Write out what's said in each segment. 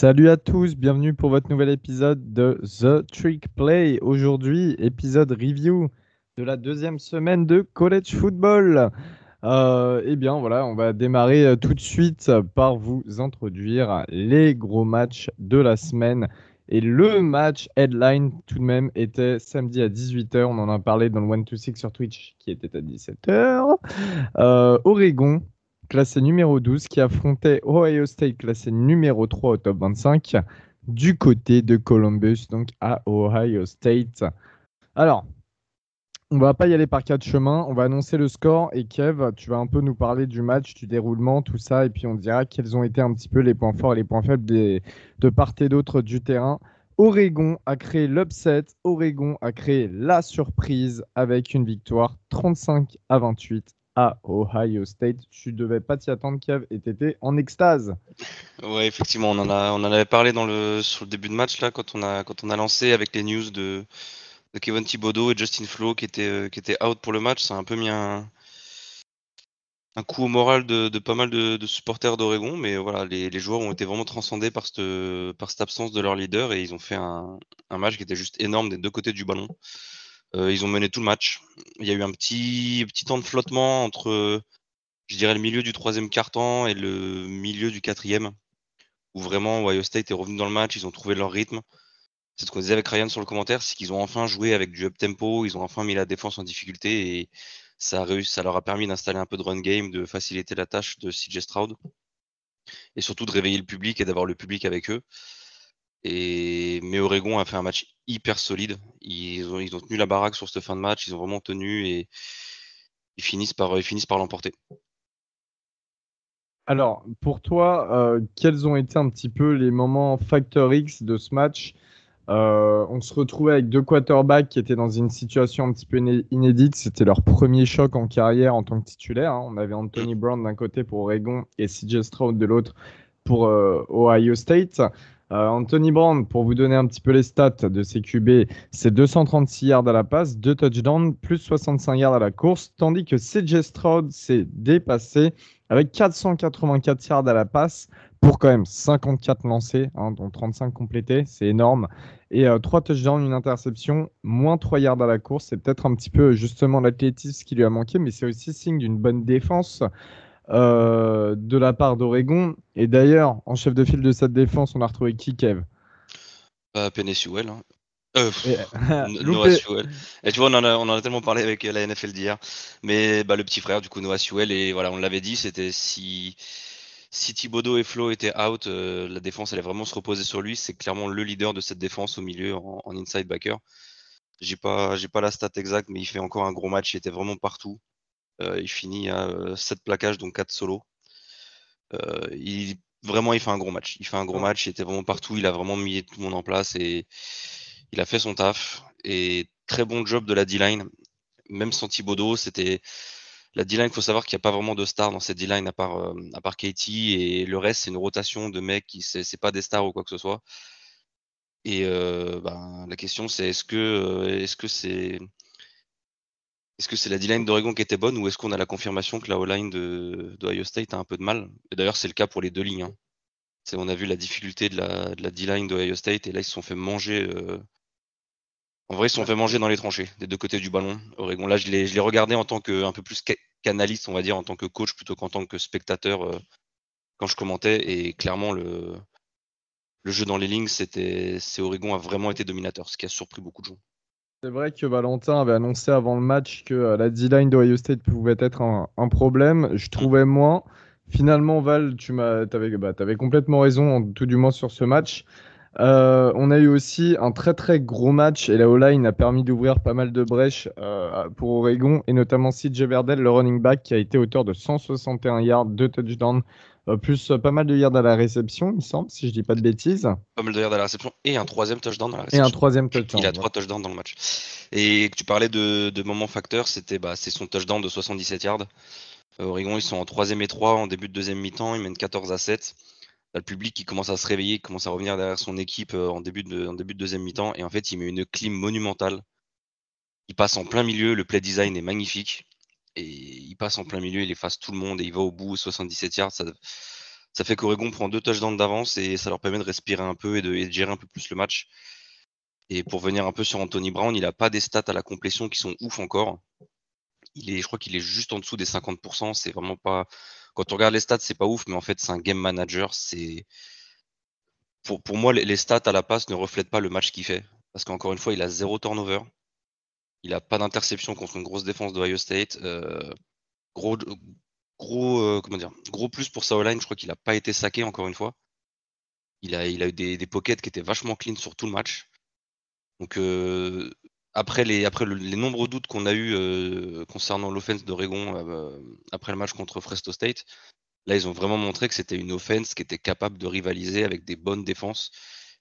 Salut à tous, bienvenue pour votre nouvel épisode de The Trick Play. Aujourd'hui, épisode review de la deuxième semaine de College Football. Euh, eh bien voilà, on va démarrer euh, tout de suite par vous introduire les gros matchs de la semaine. Et le match headline tout de même était samedi à 18h. On en a parlé dans le 1-2-6 sur Twitch qui était à 17h. Euh, Oregon classé numéro 12, qui affrontait Ohio State, classé numéro 3 au top 25, du côté de Columbus, donc à Ohio State. Alors, on va pas y aller par quatre chemins, on va annoncer le score. Et Kev, tu vas un peu nous parler du match, du déroulement, tout ça, et puis on dira quels ont été un petit peu les points forts et les points faibles de part et d'autre du terrain. Oregon a créé l'upset, Oregon a créé la surprise avec une victoire 35 à 28 Ohio State. Tu devais pas t'y attendre, Kev, et t'étais en extase. Ouais, effectivement, on en, a, avait parlé le, sur le début de match, là, quand on a, lancé avec les news de, Kevin Thibodeau et Justin Flo qui étaient, euh, qui étaient out pour le match. Ça a un peu mis un, coup au moral de, pas mal de, supporters d'Oregon, mais voilà, les, joueurs ont été vraiment transcendés par cette, absence de leur leader et ils ont fait un match qui était juste énorme des deux côtés du ballon. Euh, ils ont mené tout le match. Il y a eu un petit, petit temps de flottement entre, je dirais, le milieu du troisième quart-temps et le milieu du quatrième, où vraiment Ohio State est revenu dans le match, ils ont trouvé leur rythme. C'est ce qu'on disait avec Ryan sur le commentaire, c'est qu'ils ont enfin joué avec du up-tempo, ils ont enfin mis la défense en difficulté et ça, a réussi, ça leur a permis d'installer un peu de run game, de faciliter la tâche de CJ Stroud et surtout de réveiller le public et d'avoir le public avec eux. Et, mais Oregon a fait un match hyper solide. Ils ont, tenu la baraque sur cette fin de match. Ils ont vraiment tenu et ils finissent par, ils finissent par l'emporter. Alors, pour toi, euh, quels ont été un petit peu les moments factor X de ce match? Euh, On se retrouvait avec deux quarterbacks qui étaient dans une situation un petit peu inédite. C'était leur premier choc en carrière en tant que titulaire. Hein. On avait Anthony Brown d'un côté pour Oregon et CJ Stroud de l'autre pour euh, Ohio State. Euh, Anthony Brown, pour vous donner un petit peu les stats de ses QB, c'est 236 yards à la passe, 2 touchdowns, plus 65 yards à la course, tandis que CJ Stroud s'est dépassé avec 484 yards à la passe pour quand même 54 lancés, hein, dont 35 complétés, c'est énorme. Et 3 euh, touchdowns, une interception, moins 3 yards à la course. C'est peut-être un petit peu justement l'athlétisme qui lui a manqué, mais c'est aussi signe d'une bonne défense. Euh, de la part d'Oregon. Et d'ailleurs, en chef de file de cette défense, on a retrouvé qui, Kev? Euh, Hein. Euh, Noah Sewell. Et tu vois, on en, a, on en a tellement parlé avec la NFL d'hier. Mais bah, le petit frère, du coup, Noah Sewell. Et voilà, on l'avait dit, c'était si, si Thibodeau et Flo étaient out, euh, la défense allait vraiment se reposer sur lui. C'est clairement le leader de cette défense au milieu en, en inside backer. J'ai pas, j'ai pas la stat exacte, mais il fait encore un gros match. Il était vraiment partout. Euh, il finit à 7 euh, plaquages, donc 4 solos. Euh, il, vraiment, il fait un gros match. Il fait un gros match. Il était vraiment partout. Il a vraiment mis tout le monde en place et il a fait son taf. Et très bon job de la D-line. Même sans Thibodeau, c'était la D-line, il faut savoir qu'il n'y a pas vraiment de stars dans cette D-line à part, à part Katie et le reste, c'est une rotation de mecs qui c'est pas des stars ou quoi que ce soit. Et ben, la question, c'est est-ce que est-ce que c'est est-ce que c'est la D-line d'Oregon qui était bonne ou est-ce qu'on a la confirmation que la O-line d'Ohio State a un peu de mal? D'ailleurs, c'est le cas pour les deux lignes. Hein. On a vu la difficulté de la, D-line d'Ohio State et là, ils se sont fait manger. Euh, en vrai, ils se sont fait manger dans les tranchées, des deux côtés du ballon. Oregon, là, je l'ai regardé en tant que un peu plus qu'analyste, on va dire, en tant que coach plutôt qu'en tant que spectateur euh, quand je commentais. Et clairement, le, le jeu dans les lignes, c'était, Oregon a vraiment été dominateur, ce qui a surpris beaucoup de gens. C'est vrai que Valentin avait annoncé avant le match que euh, la D-line d'Ohio State pouvait être un, problème. Je trouvais moins. Finalement, Val, tu avais, bah, avais, complètement raison, tout du moins sur ce match. Euh, on a eu aussi un très très gros match et la O-line a permis d'ouvrir pas mal de brèches euh, pour Oregon et notamment CJ Verdell, le running back, qui a été auteur de 161 yards, 2 touchdowns, plus euh, pas mal de yards à la réception, il me semble, si je dis pas de bêtises. Pas mal de yards à la réception et un troisième touchdown dans la réception. Et un troisième touchdown. Il a trois touchdowns dans le match. Et tu parlais de, de moments facteurs, c'était bah, c'est son touchdown de 77 yards. Euh, Oregon, ils sont en troisième et 3 en début de deuxième mi-temps, ils mènent 14 à 7. le public qui commence à se réveiller, qui commence à revenir derrière son équipe en début de, en début de deuxième mi-temps. Et en fait, il met une clim monumentale. Il passe en plein milieu, le play design est magnifique et il passe en plein milieu, il efface tout le monde et il va au bout, 77 yards. Ça, fait qu'Oregon prend deux touchdowns d'avance et ça leur permet de respirer un peu et de, et de, gérer un peu plus le match. Et pour venir un peu sur Anthony Brown, il n'a pas des stats à la complétion qui sont ouf encore. Il est, je crois qu'il est juste en dessous des 50%. C'est vraiment pas. Quand on regarde les stats, c'est pas ouf, mais en fait, c'est un game manager. C'est pour, pour moi, les, stats à la passe ne reflètent pas le match qu'il fait. Parce qu'encore une fois, il a zéro turnover. Il n'a pas d'interception contre une grosse défense de Ohio State. Euh, gros, gros, euh, comment dire, gros plus pour sa line. Je crois qu'il n'a pas été saqué encore une fois. Il a, eu des, pockets qui étaient vachement clean sur tout le match. Donc euh, après les, nombreux doutes qu'on a eu concernant l'offense d'Oregon après le match contre Fresto State, là ils ont vraiment montré que c'était une offense qui était capable de rivaliser avec des bonnes défenses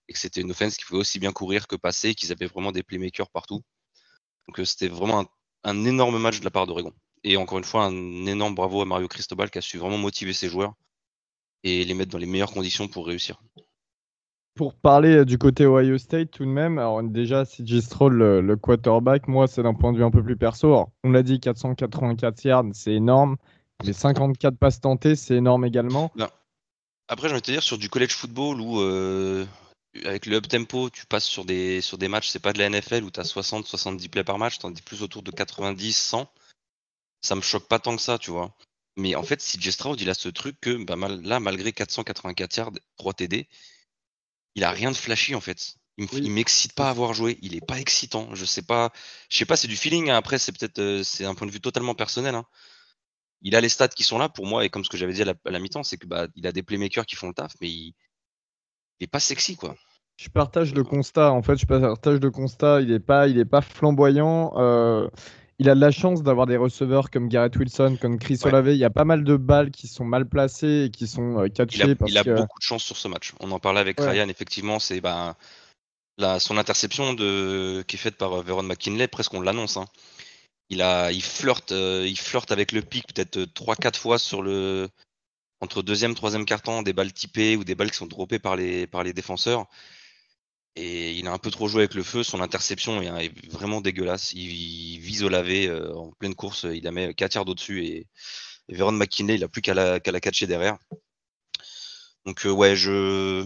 et que c'était une offense qui pouvait aussi bien courir que passer, qu'ils avaient vraiment des playmakers partout. Donc c'était vraiment un, énorme match de la part d'Oregon. Et encore une fois, un énorme bravo à Mario Cristobal qui a su vraiment motiver ses joueurs et les mettre dans les meilleures conditions pour réussir pour parler euh, du côté Ohio State tout de même, alors déjà CJ Stroll, le, quarterback, moi c'est d'un point de vue un peu plus perso. on l'a dit, 484 yards, c'est énorme. Les 54 passes tentées, c'est énorme également. Après, j'ai envie de te dire, sur du college football où euh, avec le up tempo, tu passes sur des, sur des matchs, c'est pas de la NFL où tu as 60, 70 plays par match, tu en dis plus autour de 90, 100. Ça me choque pas tant que ça, tu vois. Mais en fait, CJ Stroud, il a ce truc que bah, là, malgré 484 yards, 3 TD, il a rien de flashy en fait. Il, m'excite pas à avoir joué. Il est pas excitant. Je sais pas. Je sais pas. C'est du feeling. Hein. Après, c'est peut-être euh, c'est un point de vue totalement personnel. Hein. Il a les stats qui sont là pour moi et comme ce que j'avais dit à la, mi-temps, c'est que bah il a des playmakers qui font le taf, mais il, il est pas sexy quoi. Je partage le constat. En fait, je partage le constat. Il est pas, il est pas flamboyant. Euh, il a de la chance d'avoir des receveurs comme Garrett Wilson, comme Chris Olave. Il y a pas mal de balles qui sont mal placées et qui sont euh, catchées. Il a, beaucoup de chance sur ce match. On en parlait avec Ryan, effectivement. C'est ben, son interception de, qui est faite par euh, Veron McKinley, presque on l'annonce. Hein. Il, a, il, flirte, euh, il flirte avec le pic peut-être 3-4 fois sur le, entre deuxième, troisième carton, des balles typées ou des balles qui sont droppées par les, par les défenseurs. Et il a un peu trop joué avec le feu. Son interception est vraiment dégueulasse. Il, vise au lavé euh, en pleine course. Il a mis 4 yards au-dessus et, et Veron McKinley, il a plus qu'à la, la catcher derrière. Donc, euh, ouais, je.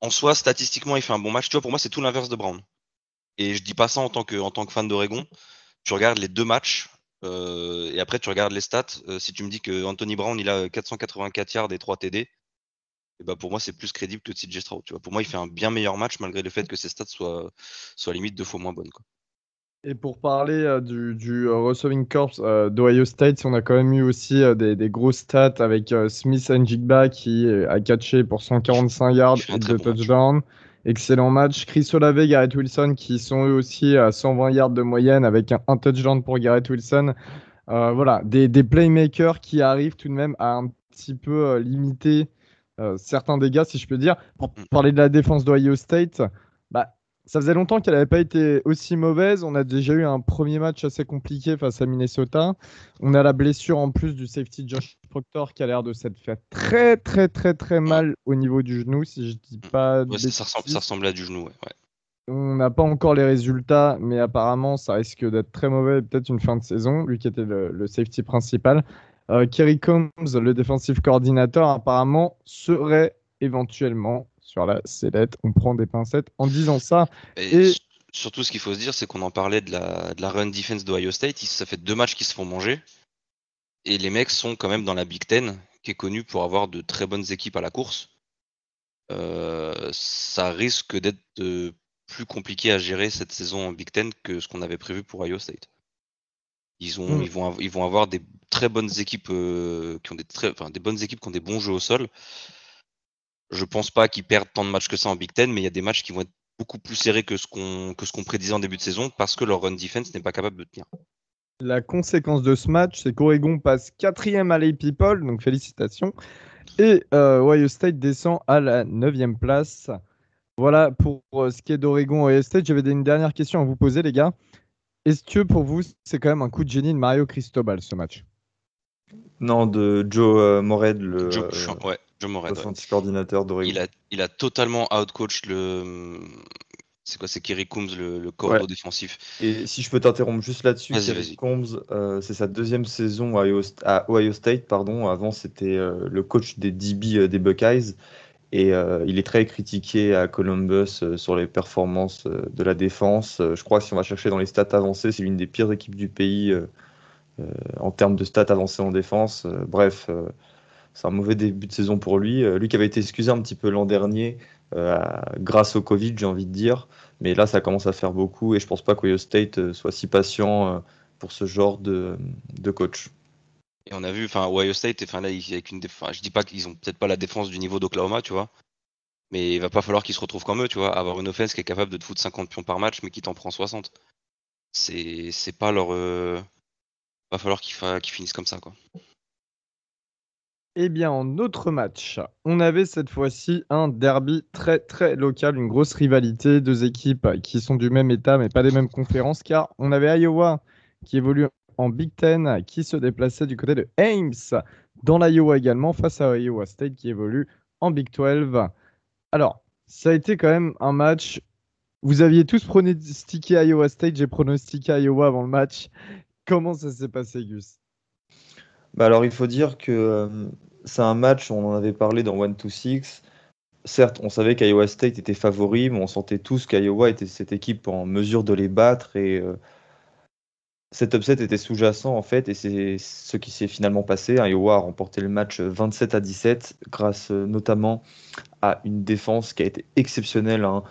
En soi, statistiquement, il fait un bon match. Tu vois, pour moi, c'est tout l'inverse de Brown. Et je dis pas ça en tant que, en tant que fan d'Oregon. Tu regardes les deux matchs et après tu regardes les stats. si tu me dis que Anthony Brown, il a 484 yards et 3 TD, bah, pour moi, c'est plus crédible que TJ Stroud. Tu vois. Pour moi, il fait un bien meilleur match malgré le fait que ses stats soient, soient limite deux fois moins bonnes. Quoi. Et pour parler euh, du, du euh, receiving corps euh, d'Ohio State, on a quand même eu aussi des, des grosses stats avec Smith Njigba qui a catché pour 145 yards et deux touchdowns. Excellent match. Chris Olave, Garrett Wilson qui sont eux aussi à 120 yards de moyenne avec un, touchdown pour Garrett Wilson. voilà, des, des, playmakers qui arrivent tout de même à un petit peu limiter euh, certains dégâts, si je peux dire. Pour mm. parler de la défense d'Ohio State, bah, ça faisait longtemps qu'elle n'avait pas été aussi mauvaise. On a déjà eu un premier match assez compliqué face à Minnesota. On a la blessure en plus du safety Josh Proctor qui a l'air de s'être fait très très très très mal au niveau du genou, si je dis pas. ça, ressemble, à du genou, ouais. On n'a pas encore les résultats, mais apparemment ça risque d'être très mauvais, peut-être une fin de saison, lui qui était le safety principal. Euh, Kerry Combs, le défensif coordinateur, apparemment serait éventuellement sur la sellette. On prend des pincettes en disant ça. Et, surtout, ce qu'il faut se dire, c'est qu'on en parlait de la, de la run defense d'Ohio State. Ça fait deux matchs qui se font manger. Et les mecs sont quand même dans la Big Ten, qui est connue pour avoir de très bonnes équipes à la course. Euh, ça risque d'être euh, plus compliqué à gérer cette saison en Big Ten que ce qu'on avait prévu pour Ohio State. Ils, ont, mm. ils, vont, ils vont avoir des très bonnes équipes euh, qui ont des très, enfin, des bonnes équipes qui ont des bons jeux au sol. Je pense pas qu'ils perdent tant de matchs que ça en Big Ten, mais il y a des matchs qui vont être beaucoup plus serrés que ce qu'on que ce qu'on prédisait en début de saison parce que leur run defense n'est pas capable de tenir. La conséquence de ce match, c'est qu'Oregon passe quatrième à l'AP People, donc félicitations. Et euh, Ohio State descend à la neuvième place. Voilà pour euh, ce qui est d'Oregon Ohio State. J'avais une dernière question à vous poser, les gars. Est-ce que pour vous, c'est quand même un coup de génie de Mario Cristobal ce match? Non, de Joe euh, Mored, le Joe, ouais, Joe coordinateur d'Oregon. Il a, il a totalement outcoach le, C'est quoi C'est Kerry Coombs, le, le cordeau défensif. Et si je peux t'interrompre juste là-dessus, Kerry Coombs, euh, c'est sa deuxième saison à Ohio, State. Pardon. Avant, c'était euh, le coach des DB euh, des Buckeyes. Et il est très critiqué à Columbus sur les performances de la défense. je crois que si on va chercher dans les stats avancées, c'est l'une des pires équipes du pays en termes de stats avancées en défense. bref, c'est un mauvais début de saison pour lui. lui qui avait été excusé un petit peu l'an dernier grâce au Covid, j'ai envie de dire. Mais là, ça commence à faire beaucoup et je pense pas qu'Ohio State euh, soit si patient euh, pour ce genre de, coach. Et on a vu, enfin, Ohio State, enfin là, avec une je dis pas qu'ils ont peut-être pas la défense du niveau d'Oklahoma, tu vois, mais il va pas falloir qu'ils se retrouvent comme eux, tu vois, avoir une offense qui est capable de te foutre 50 pions par match, mais qui t'en prend 60. C'est, pas leur, va falloir qu'ils finissent comme ça, quoi. Eh bien, en autre match, on avait cette fois-ci un derby très très local, une grosse rivalité, deux équipes qui sont du même état mais pas des mêmes conférences, car on avait Iowa qui évolue en Big Ten, qui se déplaçait du côté de Ames, dans l'Iowa également, face à Iowa State qui évolue en Big 12. Alors, ça a été quand même un match. Vous aviez tous pronostiqué Iowa State, j'ai pronostiqué Iowa avant le match. Comment ça s'est passé, Gus? Bah alors, il faut dire que euh, c'est un match, on en avait parlé dans One to Six. Certes, on savait qu'Iowa State était favori, mais on sentait tous qu'Iowa était cette équipe en mesure de les battre et euh, cet upset était sous-jacent en fait, et c'est ce qui s'est finalement passé. Iowa a remporté le match 27 à 17 grâce euh, notamment à une défense qui a été exceptionnelle hein,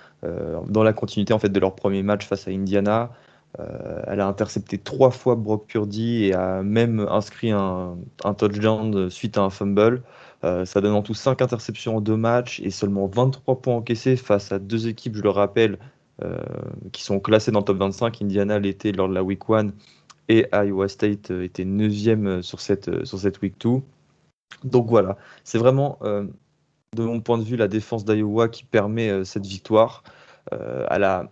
dans la continuité en fait de leur premier match face à Indiana. Euh, elle a intercepté trois fois Brock Purdy et a même inscrit un, touchdown suite à un fumble. Euh, ça donne en tout 5 interceptions en deux matchs et seulement 23 points encaissés face à deux équipes, je le rappelle, euh, qui sont classées dans le top 25. Indiana l'était lors de la Week 1 et Iowa State était 9e sur cette, sur cette Week 2. Donc voilà, c'est vraiment, de mon point de vue, la défense d'Iowa qui permet cette victoire. elle a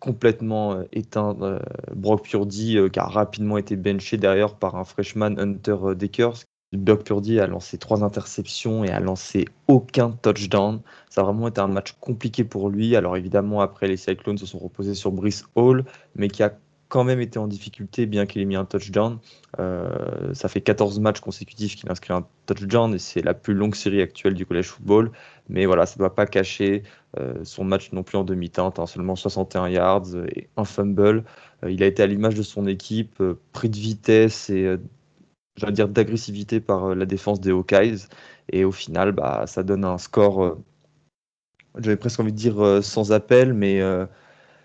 complètement euh, éteint euh, Brock Purdy, euh, qui a rapidement été benché derrière par un freshman Hunter Deckers. Brock Purdy a lancé trois interceptions et a lancé aucun touchdown. Ça a vraiment été un match compliqué pour lui. Alors évidemment, après, les Cyclones se sont reposés sur Brice Hall, mais qui a quand même été en difficulté, bien qu'il ait mis un touchdown. Euh, ça fait 14 matchs consécutifs qu'il inscrit un touchdown et c'est la plus longue série actuelle du collège football. Mais voilà, ça ne doit pas cacher euh, son match non plus en demi-teinte, hein, seulement 61 yards et un fumble. Euh, il a été à l'image de son équipe, pris de vitesse et j'allais dire d'agressivité par la défense des Hawkeyes. Et au final, bah, ça donne un score, j'avais presque envie de dire sans appel, mais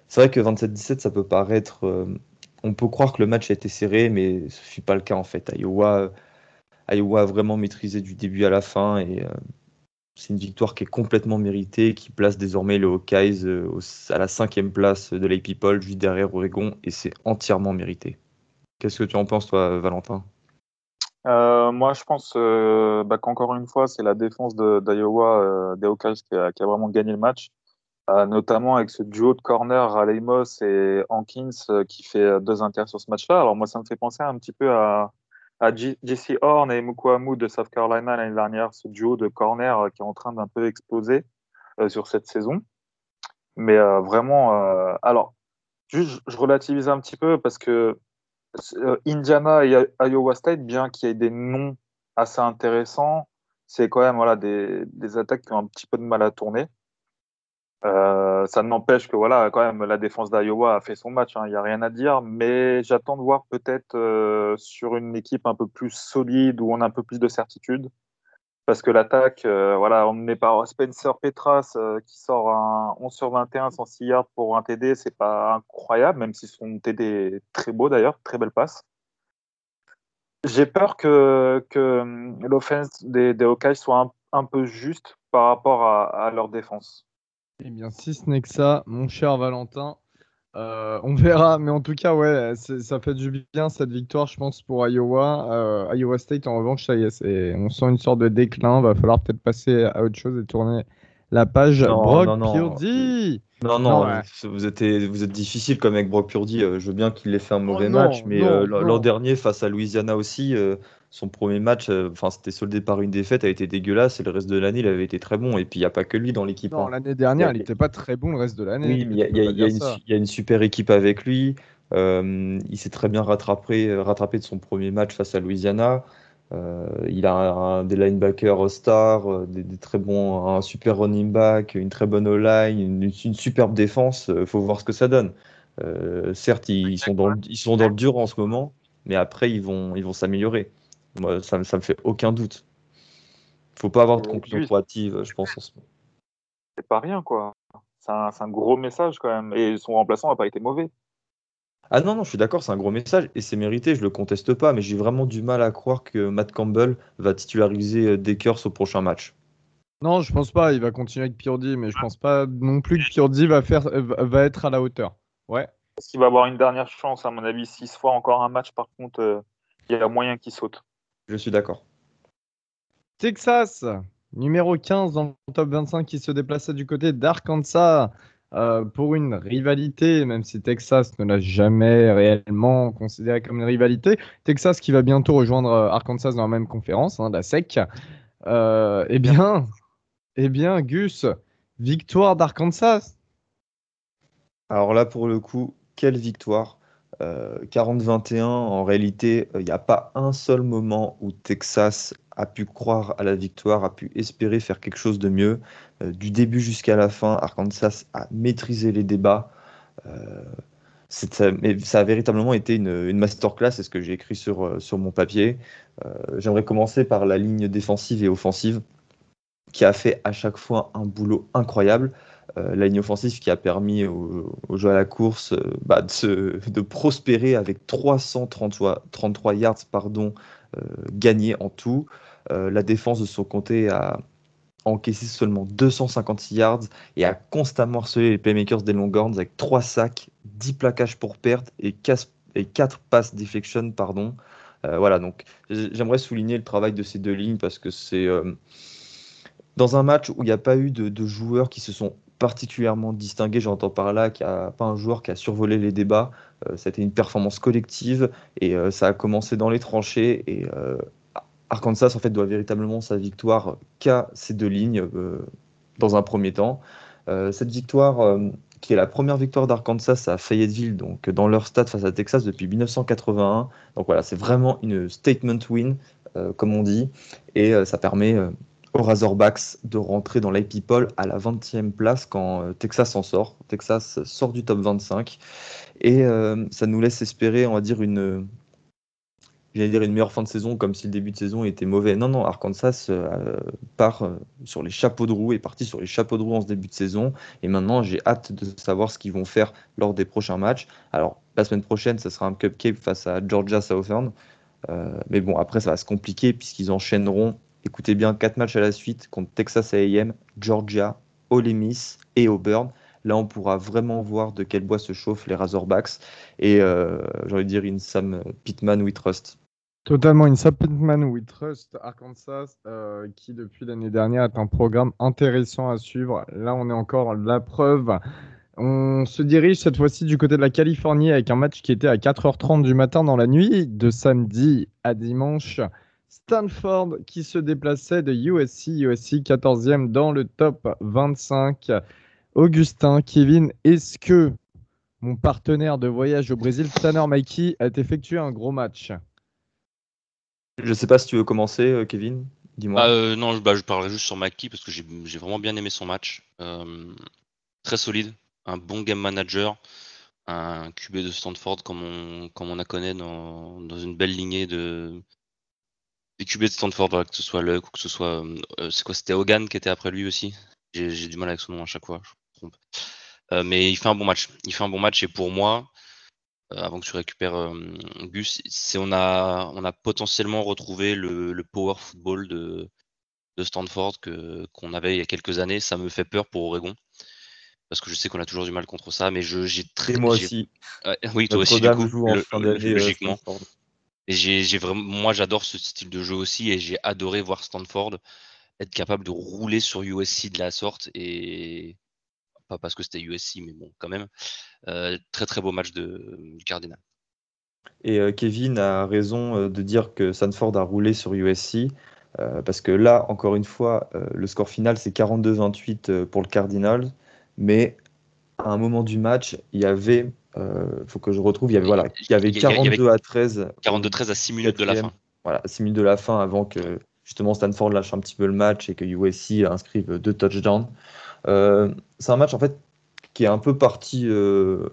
c'est vrai que 27-17, ça peut paraître. Euh, on peut croire que le match a été serré, mais ce fut pas le cas en fait. Iowa, Iowa a vraiment maîtrisé du début à la fin et euh, c'est une victoire qui est complètement méritée, qui place désormais le Hawkeyes euh, à la cinquième place de l'AP People, juste derrière Oregon, et c'est entièrement mérité. Qu'est-ce que tu en penses, toi, Valentin? Moi, je pense bah, qu'encore une fois, c'est la défense d'Iowa, des Hawkeyes, qui a, vraiment gagné le match. Euh, notamment avec ce duo de corner Raleigh-Moss et Hankins euh, qui fait euh, deux inters sur ce match-là. Alors moi, ça me fait penser un petit peu à, à Horn et Mukwamu de South Carolina l'année dernière, ce duo de corner qui est en train d'un peu exploser sur cette saison. Mais vraiment, alors, juste, je relativise un petit peu parce que Indiana et Iowa State, bien qu'il y ait des noms assez intéressants, c'est quand même voilà, des, des attaques qui ont un petit peu de mal à tourner. Euh, ça n'empêche que voilà, quand même, la défense d'Iowa a fait son match, il hein, n'y a rien à dire, mais j'attends de voir peut-être euh, sur une équipe un peu plus solide où on a un peu plus de certitude. Parce que l'attaque, euh, voilà, est par Spencer Petras qui sort un 11 sur 21, 106 yards pour un TD, c'est pas incroyable, même si son TD est très beau d'ailleurs, très belle passe. J'ai peur que, que l'offense des, des Hawkeyes soit un, peu juste par rapport à leur défense. Eh bien, si ce n'est que ça, mon cher Valentin, euh, on verra. Mais en tout cas, ouais, ça fait du bien cette victoire, je pense, pour Iowa. Euh, Iowa State, en revanche, ça y est, on sent une sorte de déclin. Va falloir peut-être passer à autre chose et tourner la page Brock Purdy. Non, non, vous, êtes, vous êtes difficile comme avec Brock Purdy. je veux bien qu'il ait fait un mauvais oh match, mais l'an dernier, face à Louisiana aussi, son premier match, enfin c'était soldé par une défaite, a été dégueulasse et le reste de l'année, il avait été très bon. Et puis il n'y a pas que lui dans l'équipe. Non, hein. l'année dernière, il n'était pas très bon le reste de l'année. Oui, mais il y, a une super équipe avec lui. Euh, il s'est très bien rattrapé, rattrapé de son premier match face à Louisiana. Euh, il a un, des linebackers star, euh, des, très bons, un super running back, une très bonne O-line, une, superbe défense. Il faut voir ce que ça donne. certes, ils, sont dans, ils sont dans le dur en ce moment, mais après, ils vont, ils vont s'améliorer. Moi, ça, ça me fait aucun doute. Il faut pas avoir de conclusion proactive, je pense, en ce moment. C'est pas rien, quoi. C'est un, un, gros message quand même. Et son remplaçant n'a pas été mauvais. Ah non, non, je suis d'accord, c'est un gros message et c'est mérité, je le conteste pas, mais j'ai vraiment du mal à croire que Matt Campbell va titulariser euh, Dekers au prochain match. Non, je pense pas, il va continuer avec Purdy, mais je pense pas non plus que Purdy va, faire, euh, va être à la hauteur. Ouais. Est-ce qu'il va avoir une dernière chance, à mon avis, six fois encore un match, par contre, euh, il y a moyen qu'il saute. Je suis d'accord. Texas, numéro 15 dans le top 25 qui se déplaçait du côté d'Arkansas. Euh, pour une rivalité, même si Texas ne l'a jamais réellement considéré comme une rivalité. Texas qui va bientôt rejoindre euh, Arkansas dans la même conférence, hein, la SEC. Euh, eh bien, eh bien, Gus, victoire d'Arkansas. Alors là, pour le coup, quelle victoire 40-21, en réalité, il n'y a pas un seul moment où Texas a pu croire à la victoire, a pu espérer faire quelque chose de mieux. Euh, du début jusqu'à la fin, Arkansas a maîtrisé les débats. Euh, ça, mais ça a véritablement été une, masterclass, c'est ce que j'ai écrit euh, sur mon papier. J'aimerais commencer par la ligne défensive et offensive, qui a fait à chaque fois un boulot incroyable. La ligne offensive qui a permis aux, jeu à la course bah, de, de, prospérer avec 333 33 yards pardon, gagnés en tout. la défense de son côté a, encaissé seulement 256 yards et a constamment harcelé les playmakers des Longhorns avec 3 sacs, 10 plaquages pour perte et 4 passes deflection. Pardon. Euh, voilà, donc j'aimerais souligner le travail de ces deux lignes parce que c'est euh, dans un match où il n'y a pas eu de, joueurs qui se sont particulièrement distingués, j'entends par là qu'il n'y a pas un joueur qui a survolé les débats, euh, été une performance collective et ça a commencé dans les tranchées et Arkansas en fait doit véritablement sa victoire qu'à ces deux lignes euh, dans un premier temps. Euh, cette victoire, euh, qui est la première victoire d'Arkansas à Fayetteville, donc dans leur stade face à Texas depuis 1981. Donc voilà, c'est vraiment une statement win, comme on dit, et ça permet aux Razorbacks de rentrer dans l'IP Poll à la 20e place quand Texas en sort. Texas sort du top 25 et ça nous laisse espérer, on va dire, une, dire une meilleure fin de saison comme si le début de saison était mauvais. Non, non, Arkansas euh, part euh, sur les chapeaux de roue, est parti sur les chapeaux de roue en ce début de saison. Et maintenant, j'ai hâte de savoir ce qu'ils vont faire lors des prochains matchs. Alors, la semaine prochaine, ce sera un cupcake face à Georgia Southern. Euh, mais bon, après, ça va se compliquer puisqu'ils enchaîneront, écoutez bien, quatre matchs à la suite contre Texas AM, Georgia, Ole Miss et Auburn. Là, on pourra vraiment voir de quel bois se chauffent les Razorbacks. Et j'ai envie de dire une Sam Pittman We Trust. Totalement, une Pittman We Trust Arkansas, euh, qui depuis l'année dernière est un programme intéressant à suivre. Là, on est encore la preuve. On se dirige cette fois-ci du côté de la Californie avec un match qui était à 4h30 du matin dans la nuit de samedi à dimanche. Stanford qui se déplaçait de USC, USC 14e dans le top 25. Augustin, Kevin, est-ce que mon partenaire de voyage au Brésil, Tanner Mikey, a effectué un gros match? Je sais pas si tu veux commencer, euh, Kevin. Dis-moi. Ah, euh, non, bah, je parlerai juste sur Mackie parce que j'ai vraiment bien aimé son match. Euh, très solide, un bon game manager, un QB de Stanford comme on, comme on a connaît dans, dans une belle lignée de des QB de Stanford, que ce soit Luck ou que ce soit. c'est quoi C'était Hogan qui était après lui aussi? J'ai du mal avec son nom à chaque fois, je trompe. mais il fait un bon match. Il fait un bon match et pour moi, euh, avant que tu récupères euh, Gus, c'est on a on a potentiellement retrouvé le, power football de, de Stanford que qu'on avait il y a quelques années. Ça me fait peur pour Oregon parce que je sais qu'on a toujours du mal contre ça, mais je j'ai très moi aussi. oui, toi aussi du coup, euh, logiquement. J'ai vraiment moi j'adore ce style de jeu aussi et j'ai adoré voir Stanford être capable de rouler sur USC de la sorte et pas parce que c'était USC, mais bon, quand même. très très beau match de, du Cardinal. Et Kevin a raison de dire que Sanford a roulé sur USC. parce que là, encore une fois, le score final c'est 42-28 pour le Cardinal, mais à un moment du match, il y avait, il faut que je retrouve, il y avait, voilà, il y avait 42 à 13. 42-13 à 6 minutes de la fin. Voilà, 6 minutes de la fin avant que justement Stanford lâche un petit peu le match et que USC inscrive deux touchdowns. Euh, c'est un match en fait qui est un peu parti euh,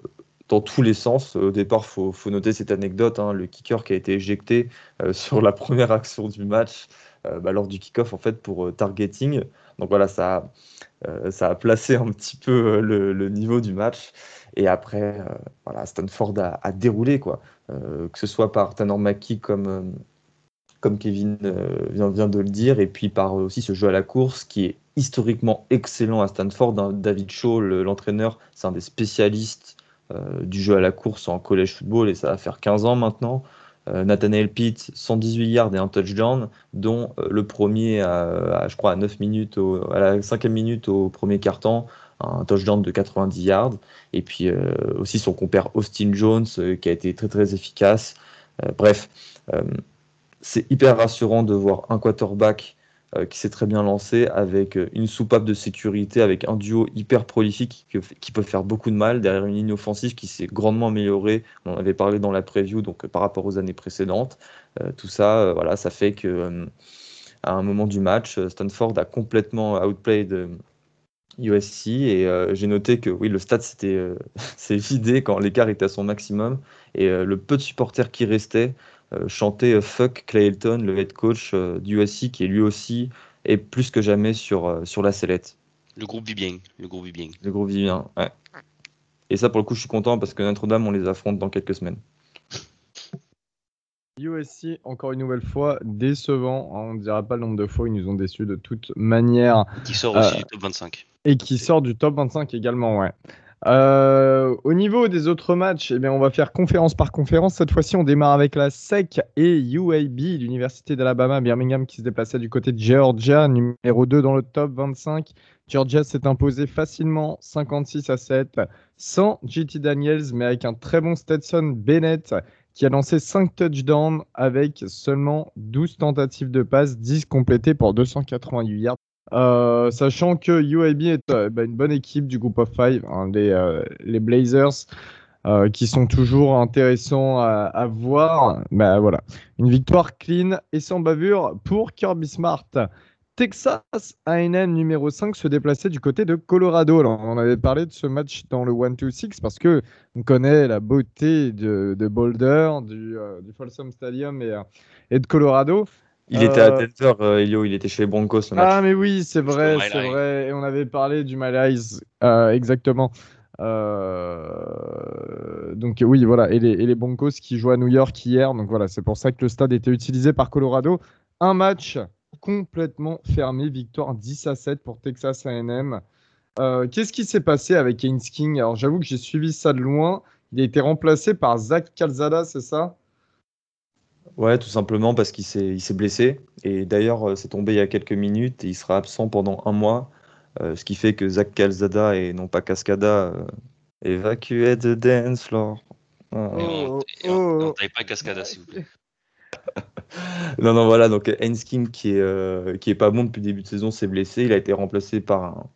dans tous les sens. Au départ, il faut, noter cette anecdote, hein, le kicker qui a été éjecté euh, sur la première action du match bah, lors du kick-off en fait pour targeting. Donc voilà, ça, ça a placé un petit peu le, niveau du match. Et après, voilà, Stanford a, déroulé quoi, que ce soit par Tanner McKee comme comme Kevin vient, de le dire, et puis par aussi ce jeu à la course qui est historiquement excellent à Stanford. Hein. David Shaw, l'entraîneur, c'est un des spécialistes euh, du jeu à la course en college football et ça va faire 15 ans maintenant. Euh, Nathaniel Pitt, 118 yards et un touchdown, dont euh, le premier à, je crois à 9 minutes, à la cinquième minute au premier quart-temps, un touchdown de 90 yards. Et puis aussi son compère Austin Jones qui a été très très efficace. bref, c'est hyper rassurant de voir un quarterback euh, qui s'est très bien lancé avec euh, une soupape de sécurité, avec un duo hyper prolifique qui, peut faire beaucoup de mal derrière une ligne offensive qui s'est grandement améliorée. On en avait parlé dans la preview, donc euh, par rapport aux années précédentes. tout ça, voilà, ça fait que à un moment du match, Stanford a complètement outplayed USC et j'ai noté que oui, le stade s'est vidé quand l'écart était à son maximum et le peu de supporters qui restaient euh, chanter euh, Fuck Clayton, le head coach euh, du USC, qui est lui aussi est plus que jamais sur, sur la sellette. Le groupe vit bien. Le groupe vit bien. Le groupe vit bien, ouais. Et ça, pour le coup, je suis content parce que Notre-Dame, on les affronte dans quelques semaines. USC, encore une nouvelle fois, décevant. On ne dira pas le nombre de fois, ils nous ont déçus de toute manière. Qui sort aussi du top 25. Et qui sort du top 25 également, ouais. Euh, au niveau des autres matchs, eh bien, on va faire conférence par conférence. Cette fois-ci, on démarre avec la SEC et UAB, l'Université d'Alabama Birmingham, qui se déplaçait du côté de Georgia, numéro 2 dans le top 25. Georgia s'est imposé facilement 56 à 7, sans JT Daniels, mais avec un très bon Stetson Bennett, qui a lancé 5 touchdowns avec seulement 12 tentatives de passe, 10 complétées pour 288 yards. Euh, sachant que UAB est euh, bah, une bonne équipe du groupe of five, hein, euh, les, Blazers, qui sont toujours intéressants à, voir. Bah, voilà, une victoire clean et sans bavure pour Kirby Smart. Texas A&M numéro 5 se déplaçait du côté de Colorado. On avait parlé de ce match dans le 1-2-6 parce que on connaît la beauté de, Boulder, du, Folsom Stadium et de Colorado. Il était à euh, Denver, euh, Elio, il était chez les Broncos. Ah, mais oui, c'est vrai, c'est vrai. Et on avait parlé du Malaise, euh, exactement. donc oui, voilà, et les, et les, Broncos qui jouent à New York hier, donc voilà, c'est pour ça que le stade était utilisé par Colorado. Un match complètement fermé, victoire 10 à 7 pour Texas A&M. Qu'est-ce qui s'est passé avec Haynes King? Alors j'avoue que j'ai suivi ça de loin. Il a été remplacé par Zach Calzada, c'est ça? Ouais, tout simplement parce qu'il s'est, il s'est blessé. Et d'ailleurs, euh, c'est tombé il y a quelques minutes et il sera absent pendant un mois. Euh, ce qui fait que Zach Calzada et non pas Cascada euh, évacué de dance floor. Ah. on, oh, pas Cascada, s'il vous plaît. non, non, voilà. Donc, King qui est, qui est pas bon depuis le début de saison, s'est blessé. Il a été remplacé par un,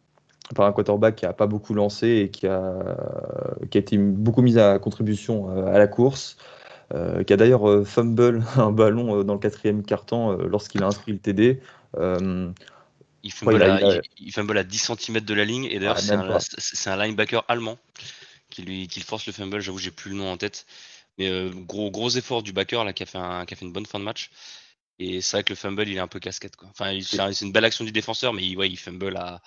par un quarterback qui a pas beaucoup lancé et qui a, qui a été beaucoup mis à contribution à la course. Euh, qui a d'ailleurs euh, fumble un ballon euh, dans le quatrième carton lorsqu'il a inscrit le TD. Il fumble, à, il, fumble, à, 10 cm de la ligne et d'ailleurs ah, c'est un, linebacker allemand qui lui qui force le fumble. J'avoue j'ai plus le nom en tête, mais gros gros effort du backer là qui a fait un, qui a fait une bonne fin de match. Et c'est vrai que le fumble il est un peu casquette quoi. Enfin c'est une belle action du défenseur, mais il, ouais, il fumble à,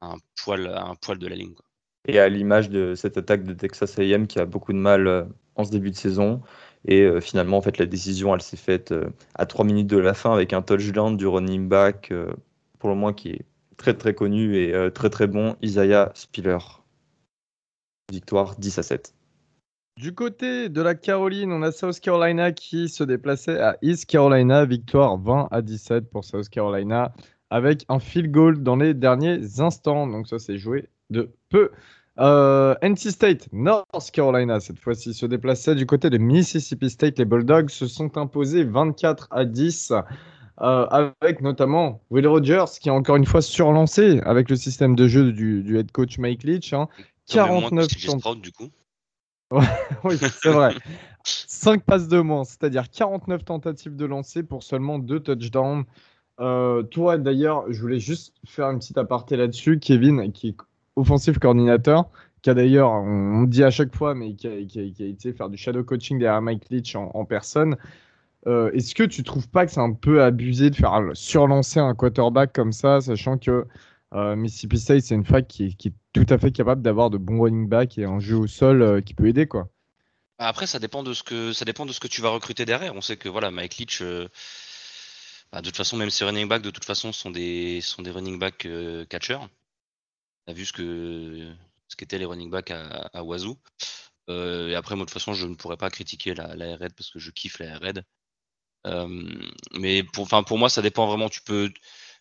un poil un poil de la ligne. Quoi. Et à l'image de cette attaque de Texas A&M qui a beaucoup de mal en ce début de saison. Et euh, finalement, en fait, la décision, elle s'est faite euh, à 3 minutes de la fin avec un touchdown du running back, euh, pour le moins qui est très très connu et très très bon, Isaiah Spiller. Victoire 10 à 7. Du côté de la Caroline, on a South Carolina qui se déplaçait à East Carolina. Victoire 20 à 17 pour South Carolina. avec un field goal dans les derniers instants. Donc ça, c'est joué de peu. Euh, NC State, North Carolina, cette fois-ci, se déplaçait du côté de Mississippi State. Les Bulldogs se sont imposés 24 à 10, euh, avec notamment Will Rogers, qui a encore une fois surlancé avec le système de jeu du, head coach Mike Leach. 49 hein. du coup. oui, c'est vrai. 5 passes de moins, c'est-à-dire 49 tentatives de lancer pour seulement 2 touchdowns. Euh, toi, d'ailleurs, je voulais juste faire une petite aparté là-dessus. Kevin, qui est offensif coordinateur, qui a d'ailleurs, on, dit à chaque fois, mais qui a, été faire du shadow coaching derrière Mike Leach en, personne. Euh, est-ce que tu trouves pas que c'est un peu abusé de faire surlancer un quarterback comme ça, sachant que euh, Mississippi State, c'est une fac qui est, tout à fait capable d'avoir de bons running backs et un jeu au sol qui peut aider, quoi? Après, ça dépend de ce que ça dépend de ce que tu vas recruter derrière. On sait que voilà, Mike Leach, bah, de toute façon, même ces running backs, de toute façon, sont des, sont des running backs euh, catchers. A vu ce que ce qu'étaient les running backs à, à. Euh, et après, moi, de toute façon, je ne pourrais pas critiquer la, la Red parce que je kiffe la Red. Euh, mais pour, pour moi, ça dépend vraiment. Tu peux,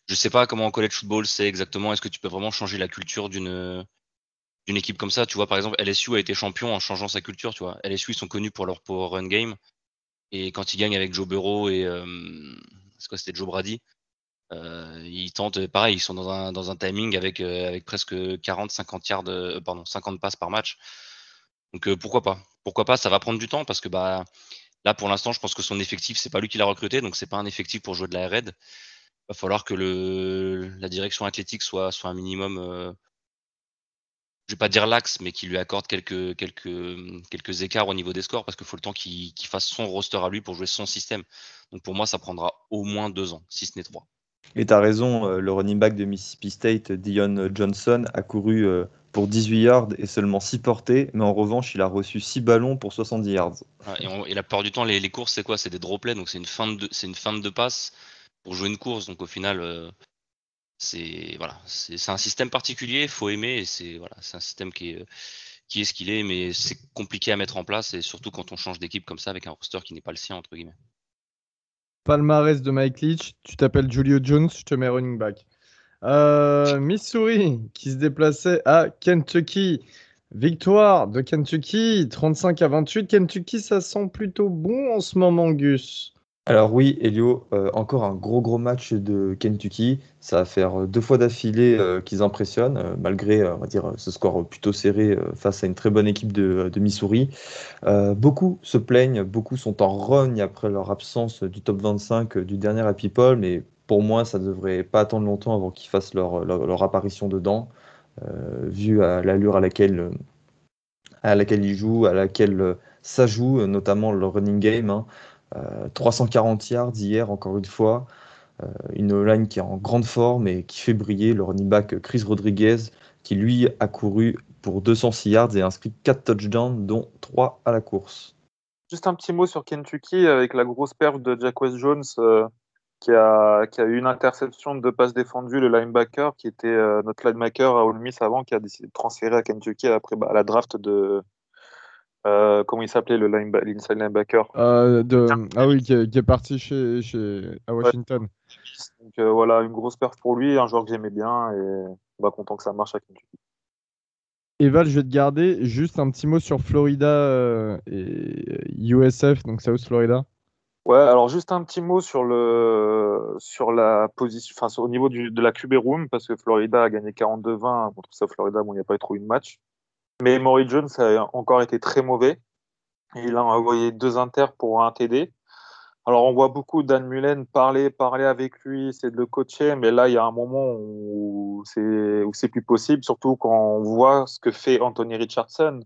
je sais pas comment en college football c'est exactement. Est-ce que tu peux vraiment changer la culture d'une équipe comme ça? Tu vois, par exemple, LSU a été champion en changeant sa culture. Tu vois, LSU ils sont connus pour leur power run game. Et quand ils gagnent avec Joe Burrow et quoi, c'était Joe Brady? Euh, ils tentent, pareil, ils sont dans un, dans un timing avec, euh, avec presque 40, 50 yards, euh, pardon, 50 passes par match. Donc pourquoi pas? Pourquoi pas? Ça va prendre du temps parce que bah là pour l'instant, je pense que son effectif, c'est pas lui qui l'a recruté, donc c'est pas un effectif pour jouer de la red. Il va falloir que le, la direction athlétique soit, soit un minimum je vais pas dire l'axe, mais qui lui accorde quelques, quelques, quelques écarts au niveau des scores parce qu'il faut le temps qu'il fasse son roster à lui pour jouer son système. Donc pour moi, ça prendra au moins deux ans, si ce n'est trois. Et tu as raison, euh, le running back de Mississippi State, Dion Johnson, a couru euh, pour 18 yards et seulement 6 portées, mais en revanche, il a reçu 6 ballons pour 70 yards. et, la plupart du temps, les, courses, c'est quoi? C'est des drop donc c'est une, fin de, passe pour jouer une course. Donc au final, euh, c'est voilà, un système particulier, il faut aimer, c'est voilà, un système qui est, qui est ce qu'il est, mais c'est compliqué à mettre en place, et surtout quand on change d'équipe comme ça avec un roster qui n'est pas le sien, entre guillemets. Palmarès de Mike Leach, tu t'appelles Julio Jones, je te mets running back. Euh, Missouri qui se déplaçait à Kentucky. Victoire de Kentucky, 35 à 28. Kentucky, ça sent plutôt bon en ce moment, Gus. Alors oui, Elio, euh, encore un gros gros match de Kentucky. Ça va faire euh, deux fois d'affilée euh, qu'ils impressionnent, malgré ce score plutôt serré face à une très bonne équipe de, Missouri. beaucoup se plaignent, beaucoup sont en rogne après leur absence du top 25 du dernier Happy mais pour moi, ça ne devrait pas attendre longtemps avant qu'ils fassent leur, apparition dedans, vu à l'allure à laquelle, ils jouent, à laquelle ça joue, notamment le running game. Hein. 340 euh, yards hier, encore une fois. Euh, une line qui est en grande forme et qui fait briller le running back Chris Rodriguez, qui lui a couru pour 206 yards et inscrit 4 touchdowns, dont 3 à la course. Juste un petit mot sur Kentucky avec la grosse perche de Jack West Jones euh, qui, a, qui a eu une interception de passe défendue, le linebacker qui était notre linebacker à Ole Miss avant, qui a décidé de transférer à Kentucky après bah, la draft de, euh, comment il s'appelait le l'inside linebacker? Euh, de... Ah oui, qui est, parti chez, chez... à Washington. Donc euh, voilà, une grosse perf pour lui, un joueur que j'aimais bien et content que ça marche à Kentucky. Eval, je vais te garder juste un petit mot sur Florida et USF, donc South Florida. Ouais, alors juste un petit mot sur le sur la position, enfin au niveau du, de la QB room parce que Florida a gagné 42-20 contre South Florida, bon il n'y a pas eu trop une match. Mais Maury Jones a encore été très mauvais. Il a envoyé deux inters pour un TD. Alors, on voit beaucoup Dan Mullen parler, parler avec lui, c'est de le coacher, mais là, il y a un moment où c'est, plus possible, surtout quand on voit ce que fait Anthony Richardson.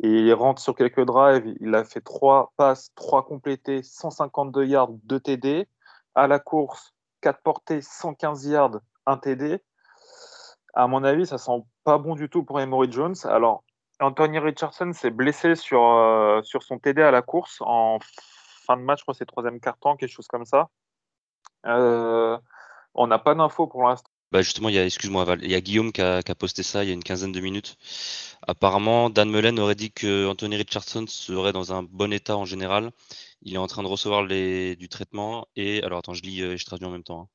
Il rentre sur quelques drives, il a fait trois passes, trois complétés, 152 yards, deux TD. À la course, quatre portées, 115 yards, un TD. À mon avis, ça sent pas bon du tout pour Emory Jones. Alors, Anthony Richardson s'est blessé sur, euh, son TD à la course en fin de match, je crois c'est troisième quart-temps, quelque chose comme ça. Euh, on n'a pas d'infos pour l'instant. Bah justement, il y a, excuse-moi, il y a Guillaume qui a, posté ça il y a une quinzaine de minutes. Apparemment, Dan Mullen aurait dit que Anthony Richardson serait dans un bon état en général. Il est en train de recevoir du traitement et alors attends, je lis, euh, je traduis en même temps.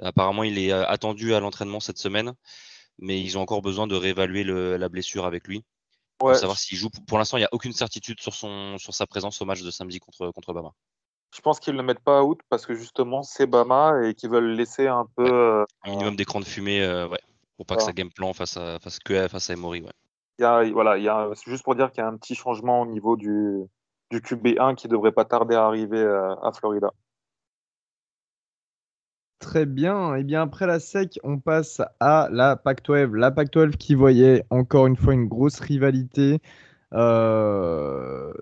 Hein. Apparemment, il est attendu à l'entraînement cette semaine, mais ils ont encore besoin de réévaluer la blessure avec lui. Pour savoir s'il joue. Pour l'instant, il n'y a aucune certitude sur, son, sur sa présence au match de samedi contre, contre Bama. Je pense qu'ils ne le mettent pas out parce que justement, c'est Bama et qu'ils veulent laisser un peu. un minimum d'écran de fumée, ouais. Pour pas que ça game plan face à, face, que face à Emory, ouais. Il y a, voilà, il y a, c'est juste pour dire qu'il y a un petit changement au niveau du, du QB1 qui devrait pas tarder à arriver euh, à, Florida. Très bien. Et eh bien après la SEC, on passe à la Pac-12. La Pac-12 qui voyait encore une fois une grosse rivalité, euh,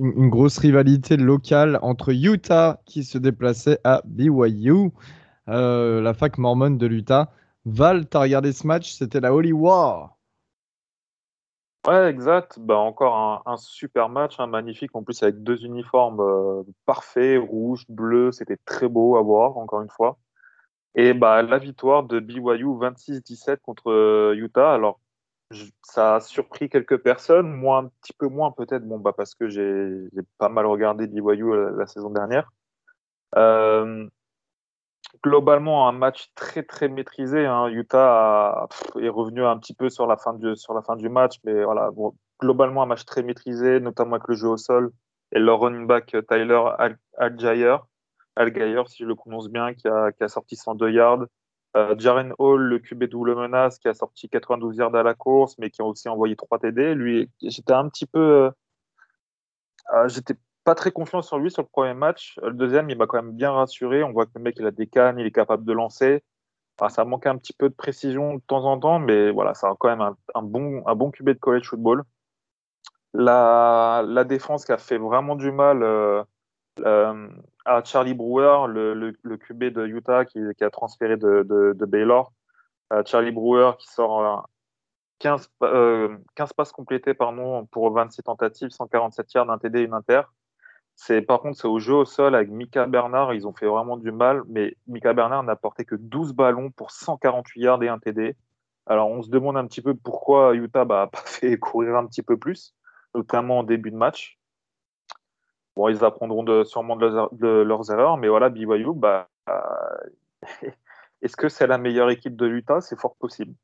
une, grosse rivalité locale entre Utah qui se déplaçait à BYU, euh, la fac mormone de l'Utah. Val, t'as regardé ce match? C'était la Holy War. Ouais, exact. Bah, encore un, super match, un hein, magnifique. En plus, avec deux uniformes euh, parfaits, rouge, bleu. C'était très beau à voir, encore une fois. Et bah, la victoire de BYU 26-17 contre euh, Utah. Alors, ça a surpris quelques personnes, moi un petit peu moins peut-être, bon, bah, parce que j'ai pas mal regardé BYU la, la saison dernière. Euh, globalement un match très très maîtrisé. Hein. Utah est revenu un petit peu sur la fin du, sur la fin du match, mais voilà, globalement un match très maîtrisé, notamment avec le jeu au sol et leur running back Tyler Algier, Algier si je le prononce bien, qui a, qui a sorti 102 yards. Euh, Jaren Hall, le QB double menace, qui a sorti 92 yards à la course, mais qui a aussi envoyé 3 TD. Lui, j'étais un petit peu. Euh, euh, j'étais pas très confiant sur lui sur le premier match. Le deuxième, il m'a quand même bien rassuré. On voit que le mec, il a des cannes, il est capable de lancer. ça manquait un petit peu de précision de temps en temps, mais voilà, ça a quand même un, bon, un bon QB de college football. La, défense qui a fait vraiment du mal euh, euh, à Charlie Brewer, le, QB de Utah qui, a transféré de, Baylor. Euh, Charlie Brewer qui sort 15, 15 passes complétées pardon, pour 26 tentatives, 147 yards, un TD et une inter. C'est par contre c'est au jeu au sol avec Mika Bernard, ils ont fait vraiment du mal, mais Mika Bernard n'a porté que 12 ballons pour 148 yards et un TD. Alors on se demande un petit peu pourquoi Utah n'a pas fait courir un petit peu plus, notamment en début de match. Bon, ils apprendront sûrement de leurs, erreurs, mais voilà, BYU, bah, est-ce que c'est la meilleure équipe de Utah C'est fort possible.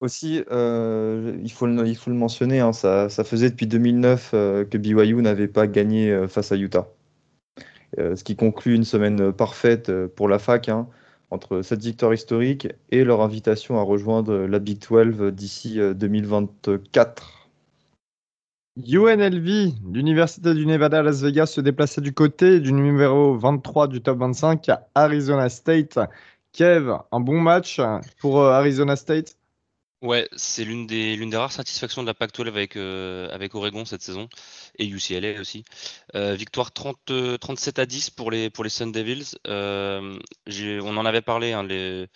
Aussi, euh, il, faut le, mentionner, hein, ça, ça, faisait depuis 2009 euh, que BYU n'avait pas gagné euh, face à Utah. ce qui conclut une semaine parfaite pour la fac, hein, entre cette victoire historique et leur invitation à rejoindre la Big 12 d'ici 2024. UNLV, l'Université du Nevada à Las Vegas, se déplaçait du côté du numéro 23 du top 25 à Arizona State. Kev, un bon match pour Arizona State? Ouais, c'est l'une des, l'une des rares satisfactions de la Pac-12 avec, euh, avec Oregon cette saison et UCLA aussi. Euh, victoire 30, 37 à 10 pour les, pour les Sun Devils. Euh, on en avait parlé, hein, les,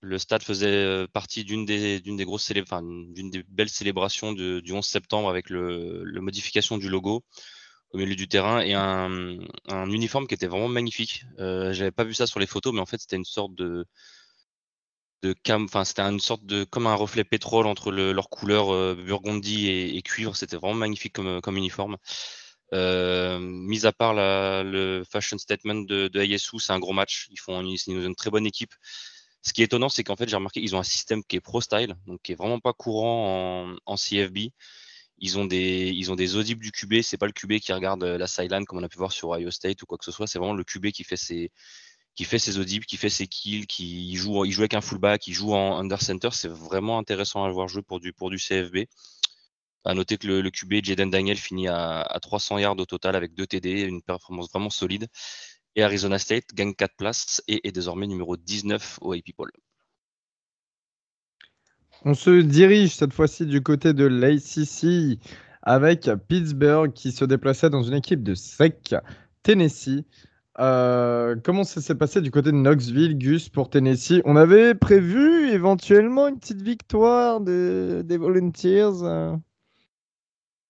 le stade faisait partie d'une des, d'une des grosses enfin, d'une des belles célébrations de, du 11 septembre avec le, le modification du logo au milieu du terrain et un, un uniforme qui était vraiment magnifique. J'avais pas vu ça sur les photos, mais en fait c'était une sorte de cam, c'était une sorte de comme un reflet pétrole entre leurs couleurs euh, burgundy et, cuivre. C'était vraiment magnifique comme, uniforme. Euh, mis à part le fashion statement de, de c'est un gros match. Ils font une, très bonne équipe. Ce qui est étonnant, c'est qu'en fait, j'ai remarqué qu'ils ont un système qui est pro style, donc qui est vraiment pas courant en, CFB. Ils ont des, ils ont des audibles du QB. C'est pas le QB qui regarde la sideline comme on a pu voir sur Ohio State ou quoi que ce soit. C'est vraiment le QB qui fait ses, qui fait ses audibles, qui fait ses kills, qui joue, il joue avec un fullback, il joue en under center. C'est vraiment intéressant à voir jouer pour du, CFB. À noter que le, QB Jaden Daniel finit à, 300 yards au total avec 2 TD, une performance vraiment solide. Et Arizona State gagne 4 places et est désormais numéro 19 au AP Poll. On se dirige cette fois-ci du côté de l'ACC avec Pittsburgh qui se déplaçait dans une équipe de SEC, Tennessee. Euh, comment ça s'est passé du côté de Knoxville, Gus, pour Tennessee? On avait prévu éventuellement une petite victoire des Volunteers. Euh.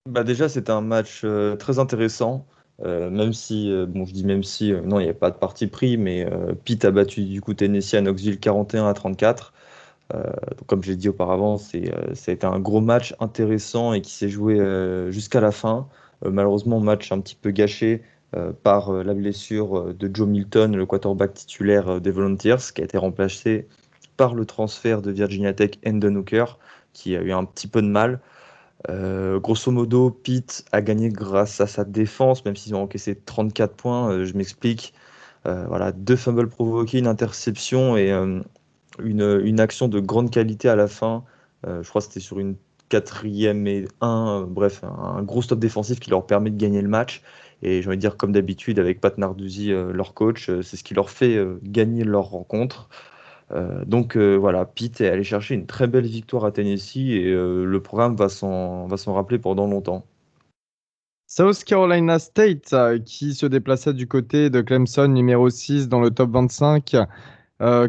Bah déjà, c'était un match euh, très intéressant. même si, bon, je dis même si, non, il n'y a pas de parti pris, mais Pitt a battu du coup Tennessee à Knoxville 41 à 34. Donc, comme j'ai dit auparavant, c'est, ça a été un gros match intéressant et qui s'est joué jusqu'à la fin. malheureusement, match un petit peu gâché par la blessure de Joe Milton, le quarterback titulaire des Volunteers, qui a été remplacé par le transfert de Virginia Tech Endon Hooker, qui a eu un petit peu de mal. grosso modo, Pitt a gagné grâce à sa défense, même s'ils ont encaissé 34 points. je m'explique. voilà, deux fumbles provoqués, une interception et une, action de grande qualité à la fin. je crois que c'était sur une quatrième et un, bref, un, gros stop défensif qui leur permet de gagner le match. Et j'ai envie de dire, comme d'habitude, avec Pat Narduzzi, leur coach, c'est ce qui leur fait gagner leur rencontre. Euh, donc euh, voilà, Pitt est allé chercher une très belle victoire à Tennessee et euh, le programme va s'en rappeler pendant longtemps. South Carolina State qui se déplaçait du côté de Clemson numéro 6 dans le top 25.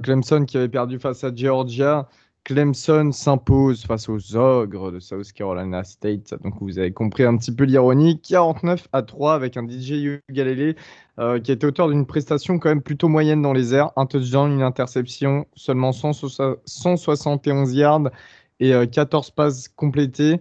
Clemson qui avait perdu face à Georgia. Clemson s'impose face aux ogres de South Carolina State. Donc vous avez compris un petit peu l'ironie. 49 à 3 avec un DJ Ugalele euh, qui était auteur d'une prestation quand même plutôt moyenne dans les airs. Un touchdown, une interception, seulement 171 yards et 14 euh, passes complétées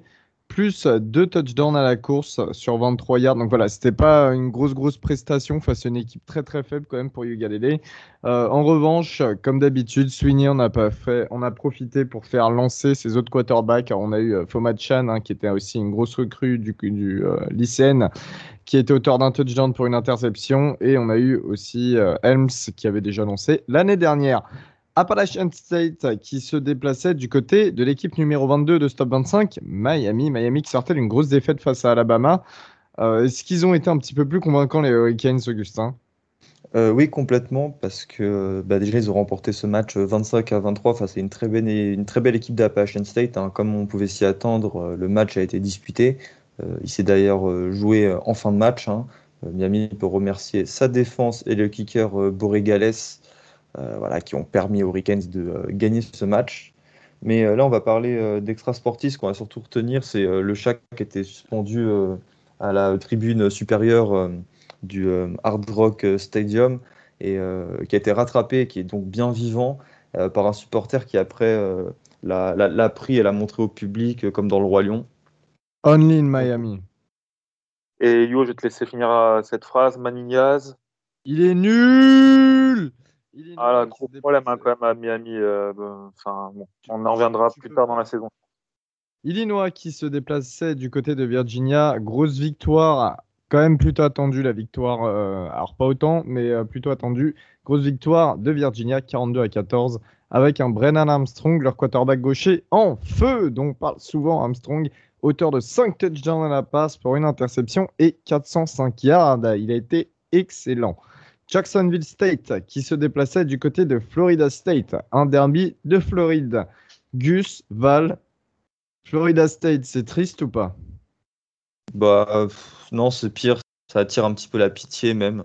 plus deux touchdowns à la course sur 23 yards. Donc voilà, c'était pas une grosse, grosse prestation face à une équipe très, très faible quand même pour Ugalele. Euh, en revanche, comme d'habitude, Sweeney, on a, pas fait, on a profité pour faire lancer ses autres quarterbacks. on a eu euh, Fomad Chan, hein, qui était aussi une grosse recrue du, du euh, lycéenne, qui était auteur d'un touchdown pour une interception. Et on a eu aussi euh, Helms, qui avait déjà lancé l'année dernière. Appalachian State qui se déplaçait du côté de l'équipe numéro 22 de Stop 25, Miami. Miami qui sortait d'une grosse défaite face à Alabama. Euh, est-ce qu'ils ont été un petit peu plus convaincants, les Hurricanes, Augustin? Euh, Oui, complètement, parce que bah, déjà, ils ont remporté ce match 25 à 23 face à une très belle, une très belle équipe d'Appalachian State. Hein. Comme on pouvait s'y attendre, euh, le match a été disputé. il s'est d'ailleurs joué en fin de match. Hein. Miami peut remercier sa défense et le kicker Borregales euh, voilà, qui ont permis aux Hurricanes de euh, gagner ce match. Mais euh, là, on va parler d'extra sportif. Ce qu'on va surtout retenir, c'est le chat qui était suspendu à la tribune supérieure du Hard Rock Stadium et qui a été rattrapé et qui est donc bien vivant par un supporter qui après l'a pris et l'a montré au public comme dans le Roi Lion. Only in Miami. Et Yo, je vais te laisser finir cette phrase. Manignaz. Il est nul ah, gros problème hein, quand même à Miami. Euh, enfin, on en reviendra plus tard dans la saison. Illinois qui se déplaçait du côté de Virginia. Grosse victoire, quand même plutôt attendue la victoire. Euh, alors pas autant, mais euh, plutôt attendue. Grosse victoire de Virginia, 42 à 14, avec un Brennan Armstrong, leur quarterback gaucher, en feu, dont on parle souvent Armstrong, auteur de 5 touchdowns à la passe pour une interception et 405 yards. Il a été excellent. Jacksonville State qui se déplaçait du côté de Florida State, un derby de Floride. Gus, Val, Florida State, c'est triste ou pas? Bah non, c'est pire, ça attire un petit peu la pitié même.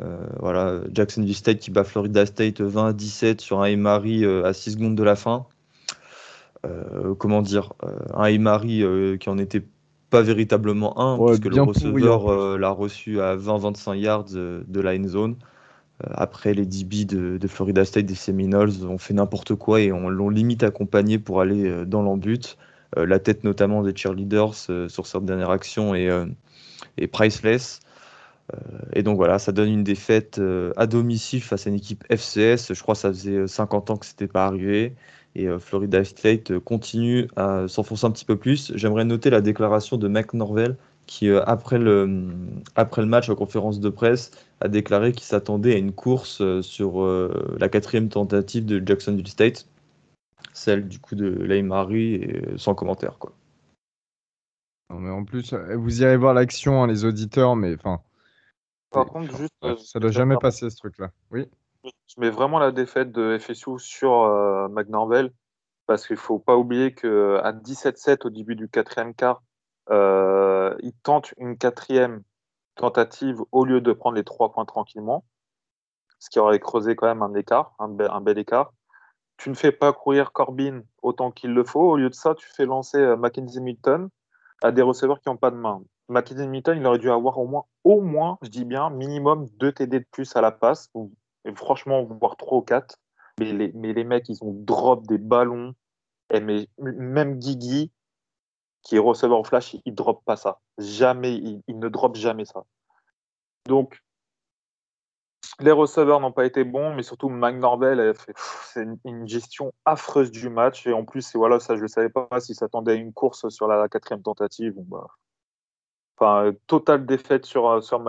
Euh, voilà, Jacksonville State qui bat Florida State 20 à 17 sur un Emery euh, à 6 secondes de la fin. Euh, comment dire, un Emery qui en était pas véritablement un, puisque le receveur euh, l'a reçu à 20-25 yards euh, de la end zone. Euh, après, les DB de, de, Florida State, des Seminoles, ont fait n'importe quoi et on l'ont limite accompagné pour aller dans l'embut. la tête notamment des cheerleaders sur cette dernière action est, est priceless. et donc voilà, ça donne une défaite à domicile face à une équipe FCS. Je crois que ça faisait 50 ans que c'était pas arrivé et euh, Florida State euh, continue à s'enfoncer un petit peu plus. J'aimerais noter la déclaration de Mac Norvell qui, euh, après le, après le match en conférence de presse, a déclaré qu'il s'attendait à une course sur la quatrième tentative de Jacksonville State, celle du coup de Lane et sans commentaire. Quoi. Non, mais en plus, vous irez voir l'action, hein, les auditeurs, mais enfin. Par contre, juste. Ça doit jamais passer ce truc-là. Oui. Je mets vraiment la défaite de FSU sur euh, parce qu'il faut pas oublier qu'à 17-7 au début du quatrième quart, euh, il tente une quatrième tentative au lieu de prendre les trois points tranquillement, ce qui aurait creusé quand même un écart, un bel, écart. Tu ne fais pas courir Corbin autant qu'il le faut. Au lieu de ça, tu fais lancer euh, Mackenzie Milton à des receveurs qui n'ont pas de main. Mackenzie Milton, il aurait dû avoir au moins, au moins, je dis bien, minimum deux TD de plus à la passe, et franchement, voir 3 ou 4. Mais les, mais mecs, ils ont drop des ballons. Et mais, même Guigui, qui est receveur en flash, il, ne drop pas ça. Jamais, il, ne drop jamais ça. Donc, les receveurs n'ont pas été bons, mais surtout McNorvell, c'est une, gestion affreuse du match. Et en plus, voilà, ça, je ne savais pas s'il s'attendait à une course sur la, quatrième tentative. Bah, enfin, totale défaite sur, sur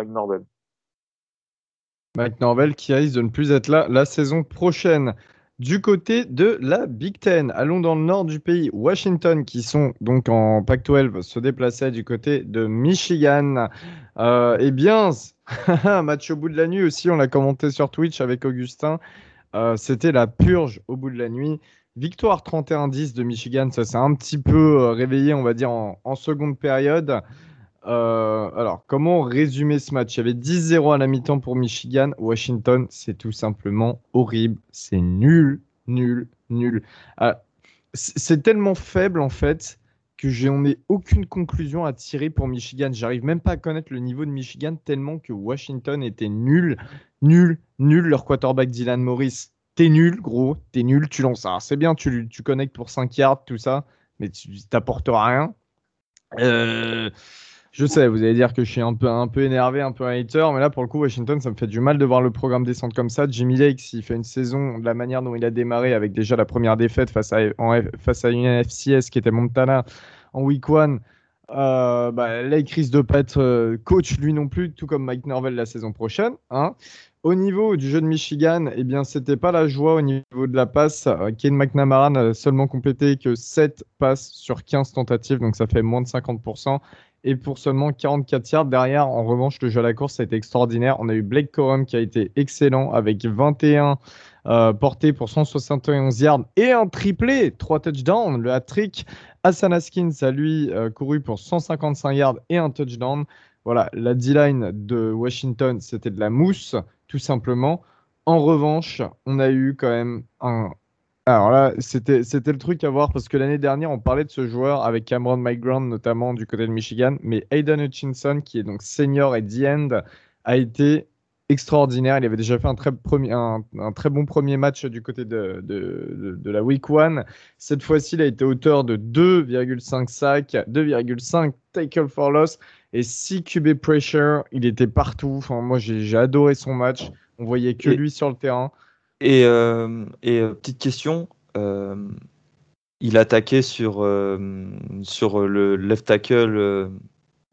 McNorvell. McNorvell qui risque de ne plus être là la saison prochaine. Du côté de la Big Ten, allons dans le nord du pays. Washington, qui sont donc en Pac-12, se déplaçait du côté de Michigan. Euh, eh bien, match au bout de la nuit aussi, on l'a commenté sur Twitch avec Augustin. Euh, c'était la purge au bout de la nuit. Victoire 31-10 de Michigan, ça s'est un petit peu euh, réveillé, on va dire, en seconde période. Euh, alors, comment résumer ce match? Il y avait 10-0 à la mi-temps pour Michigan. Washington, c'est tout simplement horrible. C'est nul, nul, nul. Ah, c'est tellement faible en fait que j'en ai aucune conclusion à tirer pour Michigan. J'arrive même pas à connaître le niveau de Michigan tellement que Washington était nul, nul, nul. Leur quarterback Dylan Morris, t'es nul, gros, t'es nul, tu lances. C'est bien, tu, tu connectes pour 5 yards, tout ça, mais tu t'apportes rien. Euh, je sais, vous allez dire que je suis un peu, un peu énervé, un peu hater, mais là, pour le coup, Washington, ça me fait du mal de voir le programme descendre comme ça. Jimmy Lake, s'il fait une saison de la manière dont il a démarré, avec déjà la première défaite face à, face à une FCS qui était Montana en week one, euh, bah, Lake risque de pas être euh, coach lui non plus, tout comme Mike Norvell la saison prochaine. Hein. Au niveau du jeu de Michigan, eh bien, c'était pas la joie au niveau de la passe. Euh, Ken McNamara n'a seulement complété que 7 passes sur 15 tentatives, donc ça fait moins de 50% et pour seulement 44 yards. Derrière, en revanche, le jeu à la course a été extraordinaire. On a eu Blake Corum qui a été excellent avec 21 euh, portés pour 171 yards et un triplé, 3 touchdowns. Le hat-trick. Hassan Haskins a lui euh, couru pour 155 yards et un touchdown. Voilà, la D-line de Washington, c'était de la mousse, tout simplement. En revanche, on a eu quand même un, alors là, c'était, le truc à voir parce que l'année dernière, on parlait de ce joueur avec Cameron McGrand notamment du côté de Michigan, mais Aiden Hutchinson, qui est donc senior et the end, a été extraordinaire. Il avait déjà fait un très, premier, un, très bon premier match du côté de, de, la Week 1. Cette fois-ci, il a été auteur de 2,5 sacs, 2,5 tackle for loss et 6 QB pressure. Il était partout. Enfin, moi, j'ai adoré son match. On voyait que lui sur le terrain. Et, euh, et euh, petite question, euh, il attaquait sur, sur le left tackle de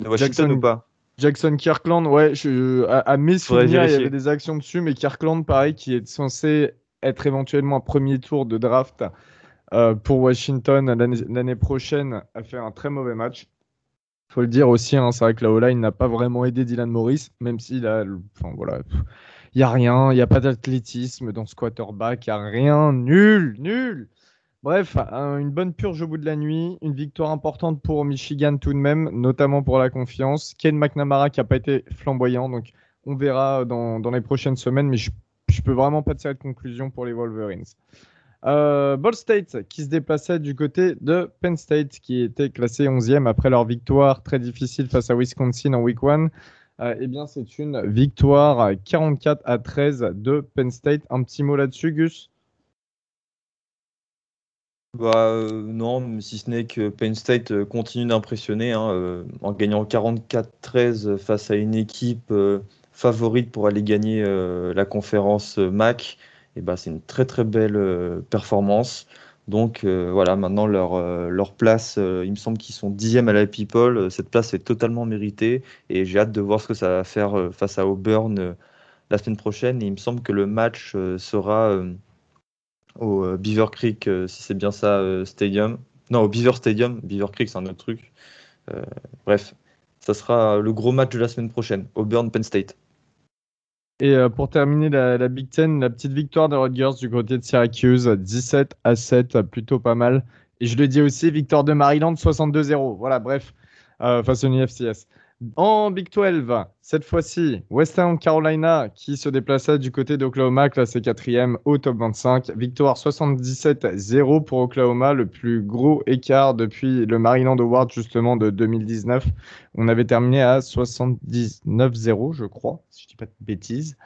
Washington ou pas? Jackson Kirkland, ouais, je, à, mes souvenirs, il y avait des actions dessus, mais Kirkland, pareil, qui est censé être éventuellement un premier tour de draft pour Washington l'année prochaine, a fait un très mauvais match. Il faut le dire aussi, hein, c'est vrai que la O-line n'a pas vraiment aidé Dylan Morris, même s'il a. Enfin, voilà. Il n'y a rien, il n'y a pas d'athlétisme dans ce quarterback, il n'y a rien, nul, nul. Bref, une bonne purge au bout de la nuit, une victoire importante pour Michigan tout de même, notamment pour la confiance. Ken McNamara qui n'a pas été flamboyant, donc on verra dans, les prochaines semaines, mais je ne peux vraiment pas tirer de conclusion pour les Wolverines. Euh, Ball State qui se déplaçait du côté de Penn State qui était classé 11e après leur victoire très difficile face à Wisconsin en week 1. Euh, eh bien, c'est une victoire 44 à 13 de Penn State. Un petit mot là-dessus, Gus? Bah, euh, non, si ce n'est que Penn State euh, continue d'impressionner hein, en gagnant 44-13 face à une équipe favorite pour aller gagner la conférence MAC. Eh bah, c'est une très très belle performance. Donc euh, voilà, maintenant leur, euh, leur place, euh, il me semble qu'ils sont dixième à la People. Cette place est totalement méritée et j'ai hâte de voir ce que ça va faire face à Auburn la semaine prochaine. Et il me semble que le match sera au Beaver Creek, si c'est bien ça, Stadium. Non, au Beaver Stadium. Beaver Creek, c'est un autre truc. bref, ça sera le gros match de la semaine prochaine, Auburn-Penn State. Et euh, pour terminer la, Big Ten, la petite victoire des Rutgers du côté de Syracuse, 17 à 7, plutôt pas mal. Et je le dis aussi, victoire de Maryland, 62-0. Voilà, bref, euh, face au FCS. En Big 12, cette fois-ci, Western Carolina qui se déplaçait du côté d'Oklahoma, classé quatrième au top 25. Victoire 77-0 pour Oklahoma, le plus gros écart depuis le Maryland Award justement de 2019. On avait terminé à 79-0, je crois, si je dis pas de bêtises.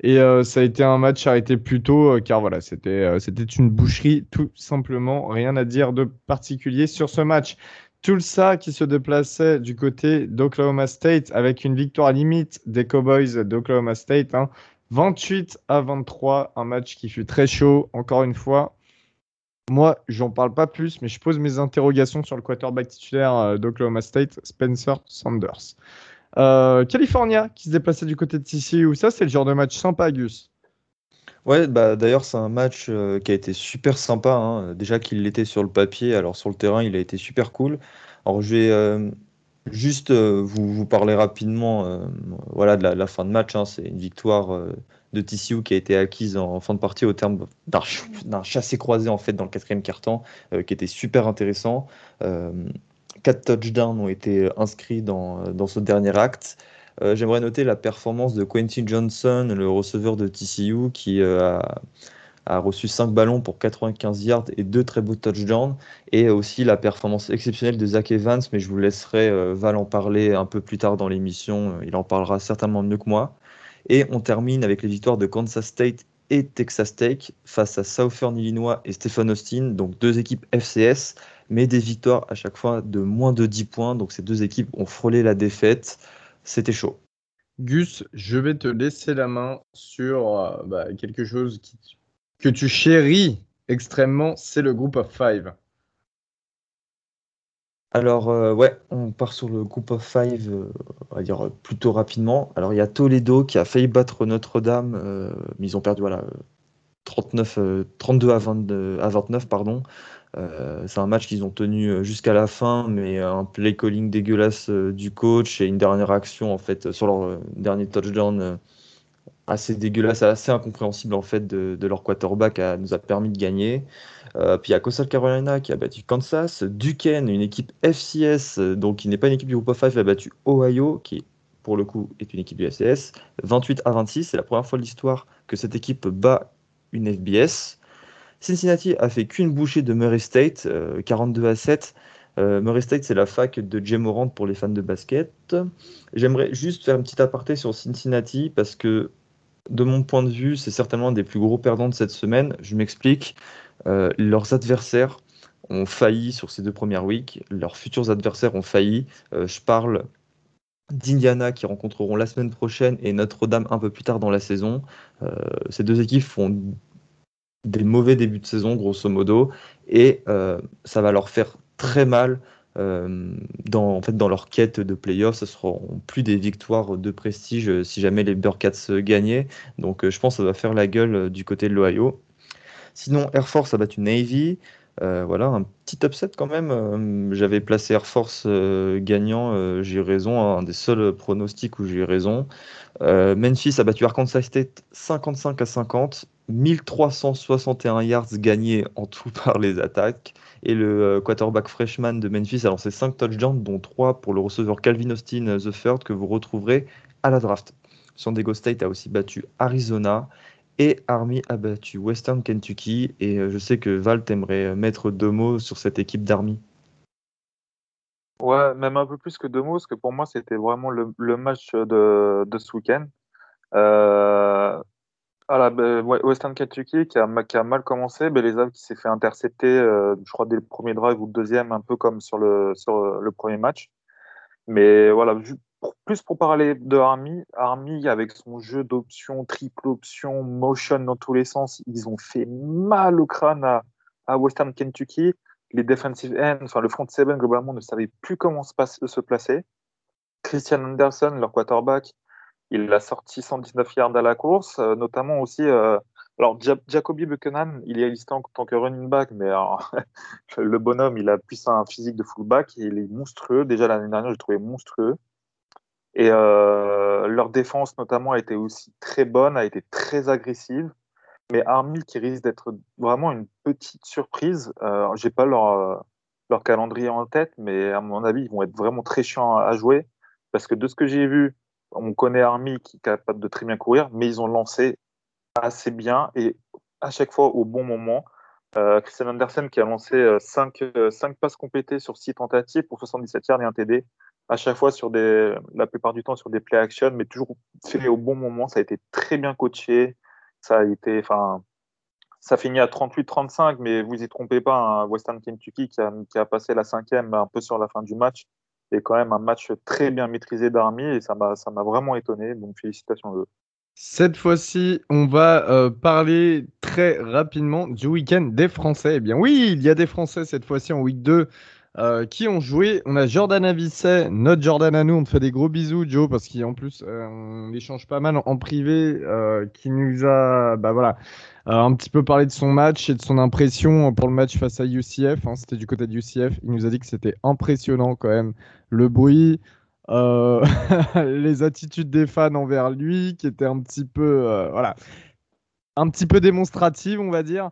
Et euh, ça a été un match arrêté plus tôt, euh, car voilà, euh, c'était une boucherie, tout simplement. Rien à dire de particulier sur ce match. Tulsa qui se déplaçait du côté d'Oklahoma State avec une victoire limite des Cowboys d'Oklahoma State. 28 hein. à 23, un match qui fut très chaud, encore une fois. Moi, j'en parle pas plus, mais je pose mes interrogations sur le quarterback titulaire euh, d'Oklahoma State, Spencer Sanders. Euh, California qui se déplaçait du côté de TCU, ça c'est le genre de match sympa, Gus. Ouais, bah d'ailleurs c'est un match euh, qui a été super sympa. Hein. Déjà qu'il l'était sur le papier, alors sur le terrain il a été super cool. Alors je vais juste vous, vous, parler rapidement voilà, de la, fin de match. Hein. C'est une victoire de TCU qui a été acquise en fin de partie au terme d'un chassé-croisé en fait dans le quatrième quart-temps, euh, qui était super intéressant. Euh, quatre touchdowns ont été inscrits dans, dans ce dernier acte. Euh, j'aimerais noter la performance de Quentin Johnson, le receveur de TCU, qui a, a, reçu 5 ballons pour 95 yards et deux très beaux touchdowns. Et aussi la performance exceptionnelle de Zach Evans, mais je vous laisserai Val en parler un peu plus tard dans l'émission. Il en parlera certainement mieux que moi. Et on termine avec les victoires de Kansas State et Texas Tech face à Southern Illinois et Stephen Austin, donc deux équipes FCS, mais des victoires à chaque fois de moins de 10 points. Donc ces deux équipes ont frôlé la défaite. C'était chaud. Gus, je vais te laisser la main sur euh, bah, quelque chose que tu chéris extrêmement, c'est le groupe of five. Alors, euh, ouais, on part sur le group of five, euh, on va dire plutôt rapidement. Alors, il y a Toledo qui a failli battre Notre-Dame, mais ils ont perdu voilà, 39, 32 à, 22, à 29. pardon. C'est un match qu'ils ont tenu jusqu'à la fin, mais un play calling dégueulasse du coach et une dernière action en fait sur leur dernier touchdown assez dégueulasse, assez incompréhensible en fait de, leur quarterback a, nous a permis de gagner. Euh, puis il y a Coastal Carolina qui a battu Kansas, Duquesne, une équipe FCS, euh, donc qui n'est pas une équipe du groupe of 5, a battu Ohio, qui pour le coup est une équipe du FCS, 28 à 26. C'est la première fois de l'histoire que cette équipe bat une FBS. Cincinnati a fait qu'une bouchée de Murray State, 42 euh, à 7. Murray State, c'est la fac de Jay Morant pour les fans de basket. J'aimerais juste faire un petit aparté sur Cincinnati parce que de mon point de vue, c'est certainement un des plus gros perdants de cette semaine. Je m'explique. Euh, leurs adversaires ont failli sur ces deux premières weeks. Leurs futurs adversaires ont failli. Euh, je parle d'Indiana qui rencontreront la semaine prochaine et Notre-Dame un peu plus tard dans la saison. Euh, ces deux équipes font des mauvais débuts de saison, grosso modo, et ça va leur faire très mal euh, dans, en fait, dans leur quête de playoffs, ce seront plus des victoires de prestige euh, si jamais les Burkats gagnaient. Donc euh, je pense que ça va faire la gueule du côté de l'Ohio. Sinon, Air Force a battu Navy. voilà, un petit upset quand même. J'avais placé Air Force gagnant, j'ai raison, un des seuls pronostics où j'ai raison. Memphis a battu Arkansas State 55 à 50, 1361 yards gagnés en tout par les attaques. Et le euh, quarterback freshman de Memphis a lancé 5 touchdowns, dont 3 pour le receveur Calvin Austin euh, The que vous retrouverez à la draft. San Diego State a aussi battu Arizona et Army a battu Western Kentucky. Et euh, je sais que Val aimerait mettre deux mots sur cette équipe d'Army. Ouais, même un peu plus que deux mots, parce que pour moi, c'était vraiment le, match de, de, ce week-end. Euh, ah ben, Western Kentucky qui a, mal commencé, Beleza qui s'est fait intercepter, euh, je crois, dès le premier drive ou le deuxième, un peu comme sur le, le premier match. Mais voilà, plus pour parler de Army, Army avec son jeu d'options, triple option, motion dans tous les sens, ils ont fait mal au crâne à, Western Kentucky. Les defensive ends, enfin le front seven globalement ne savait plus comment se placer. Christian Anderson, leur quarterback, il a sorti 119 yards à la course, euh, notamment aussi. Euh, alors, Jacoby Buchanan, il est listé en tant que running back, mais le bonhomme, il a plus un physique de fullback il est monstrueux. Déjà l'année dernière, je le trouvais monstrueux. Et euh, leur défense, notamment, a été aussi très bonne, a été très agressive. Mais Army, qui risque d'être vraiment une petite surprise, euh, j'ai pas leur, leur calendrier en tête, mais à mon avis, ils vont être vraiment très chiants à jouer. Parce que de ce que j'ai vu, on connaît Army qui est capable de très bien courir, mais ils ont lancé assez bien et à chaque fois au bon moment. Euh, Christian Andersen qui a lancé 5, euh, euh, passes complétées sur 6 tentatives pour 77 yards et un TD. À chaque fois, sur des, la plupart du temps, sur des play action, mais toujours fait au bon moment. Ça a été très bien coaché. Ça a été, enfin, ça finit à 38-35, mais vous y trompez pas, hein, Western Kentucky qui a, qui a, passé la cinquième un peu sur la fin du match, et quand même un match très bien maîtrisé d'Army, et ça m'a vraiment étonné, donc félicitations à eux. Cette fois-ci, on va euh, parler très rapidement du week-end des Français. Eh bien oui, il y a des Français cette fois-ci en week 2 euh, qui ont joué? On a Jordan Avisset, notre Jordan à nous. On te fait des gros bisous, Joe, parce qu'en plus, euh, on échange pas mal en, privé, euh, qui nous a, bah voilà, un petit peu parlé de son match et de son impression pour le match face à UCF. Hein, c'était du côté de UCF. Il nous a dit que c'était impressionnant quand même. Le bruit, les attitudes des fans envers lui, qui étaient un petit peu, voilà, un petit peu démonstratives, on va dire.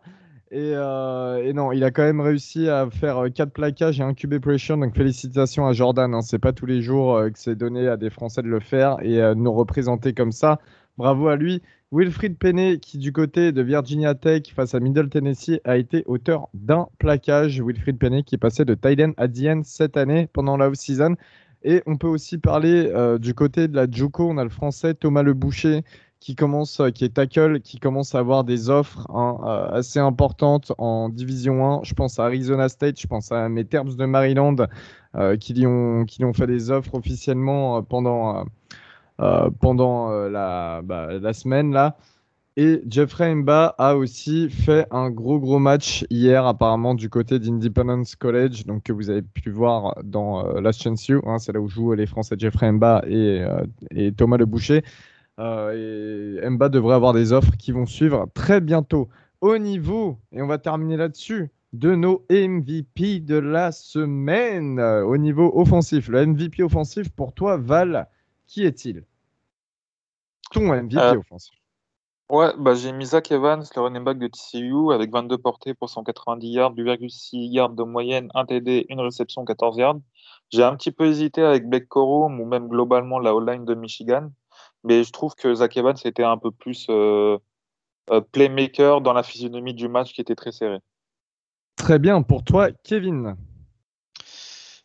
Euh, et, non, il a quand même réussi à faire 4 euh, plaquages et un QB pressure. Donc félicitations à Jordan. Hein. C'est pas tous les jours euh, que c'est donné à des Français de le faire et de nous représenter comme ça. Bravo à lui. Wilfried Penney, qui du côté de Virginia Tech face à Middle Tennessee, a été auteur d'un plaquage. Wilfried Penney qui est passé de Tyden à DN cette année pendant la off-season. Et on peut aussi parler du côté de la JUCO. On a le français Thomas Le Boucher qui commence, euh, qui est tackle, qui commence à avoir des offres hein, euh, assez importantes en Division 1. Je pense à Arizona State, je pense à mes Terps de Maryland euh, qui, lui ont, qui ont fait des offres officiellement pendant, pendant la, bah, la semaine là. Et Jeffrey Mba a aussi fait un gros gros match hier apparemment du côté d'Independence College, donc que vous avez pu voir dans Last Chance You, hein, c'est là où jouent les Français Jeffrey Mba et, et Thomas Le Boucher. Euh, et Mba devrait avoir des offres qui vont suivre très bientôt. Au niveau, et on va terminer là-dessus, de nos MVP de la semaine euh, au niveau offensif. Le MVP offensif pour toi, Val, qui est-il? Ton MVP euh, offensif. Ouais, bah, j'ai mis Zach Evans, le running back de TCU, avec 22 portées pour 190 yards, 2,6 yards de moyenne, 1 TD, une réception, 14 yards. J'ai un petit peu hésité avec Blake Corum ou même globalement la O-line de Michigan. Mais je trouve que Zach Evans était un peu plus euh, euh, playmaker dans la physionomie du match qui était très serré. Très bien. Pour toi, Kevin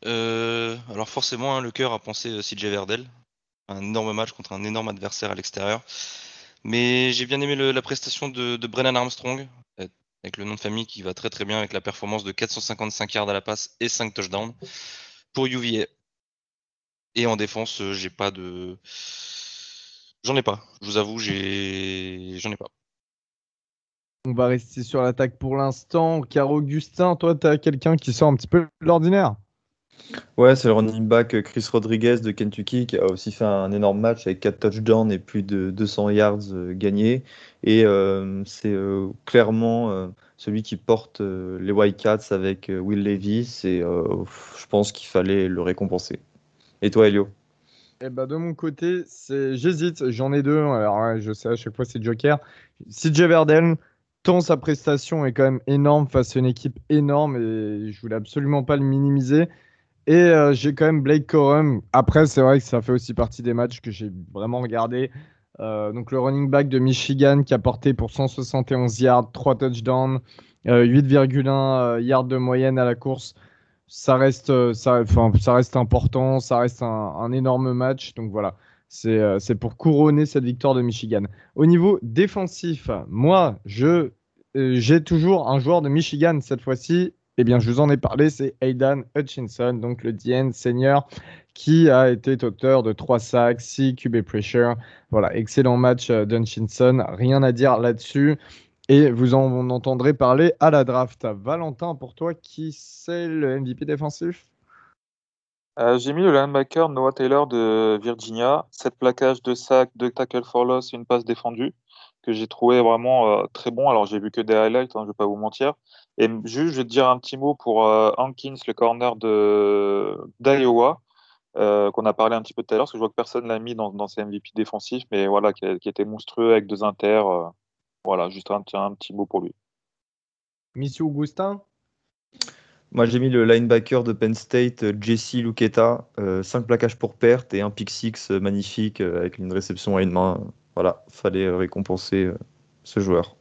euh, Alors forcément, hein, le cœur a pensé CJ Verdel. Un énorme match contre un énorme adversaire à l'extérieur. Mais j'ai bien aimé la prestation de, Brennan Armstrong, avec le nom de famille qui va très très bien avec la performance de 455 yards à la passe et 5 touchdowns pour UVA. Et en défense, j'ai pas de J'en ai pas. Je vous avoue, j'ai, j'en ai pas. On va rester sur l'attaque pour l'instant. Car Augustin, toi, tu as quelqu'un qui sort un petit peu de l'ordinaire? Ouais, c'est le running back Chris Rodriguez de Kentucky qui a aussi fait un énorme match avec 4 touchdowns et plus de 200 yards euh, gagnés. Et euh, c'est euh, clairement celui qui porte les Wildcats avec Will Levis et je pense qu'il fallait le récompenser. Et toi, Elio? Eh ben de mon côté, j'hésite, j'en ai deux. Je sais à chaque fois c'est Joker. CJ Verdel, tant sa prestation est quand même énorme face à une équipe énorme et je voulais absolument pas le minimiser. Et euh, j'ai quand même Blake Corum. Après, c'est vrai que ça fait aussi partie des matchs que j'ai vraiment regardé. Euh, donc le running back de Michigan qui a porté pour 171 yards, 3 touchdowns, 8,1 euh, yards de moyenne à la course ça reste, euh, ça, ça reste important, ça reste un, énorme match. Donc voilà, euh, c'est pour couronner cette victoire de Michigan. Au niveau défensif, moi, je euh, j'ai toujours un joueur de Michigan cette fois-ci. Eh bien, je vous en ai parlé, c'est Aidan Hutchinson, donc le DN senior, qui a été auteur de 3 sacs, 6 QB pressure. Voilà, excellent match d'Hutchinson, rien à dire là-dessus. Et vous en entendrez parler à la draft. Valentin, pour toi, qui c'est le MVP défensif? Euh, J'ai mis le linebacker Noah Taylor de Virginia. 7 plaquages, 2 sacs, 2 tackles for loss, une passe défendue que j'ai trouvé vraiment euh, très bon. Alors, j'ai vu que des highlights, hein, je ne vais pas vous mentir. Et juste, je vais te dire un petit mot pour euh, Hankins, le corner d'Iowa, qu'on a parlé un petit peu tout à l'heure, parce que je vois que personne l'a mis dans, ses MVP défensifs, mais voilà, qui, qui était monstrueux avec deux inters. Voilà, juste un, un petit mot pour lui. Monsieur Augustin? Moi, j'ai mis le linebacker de Penn State, Jesse Luketa. 5 euh, plaquages pour perte et un pick six euh, magnifique euh, avec une réception à une main. Voilà, fallait récompenser ce joueur.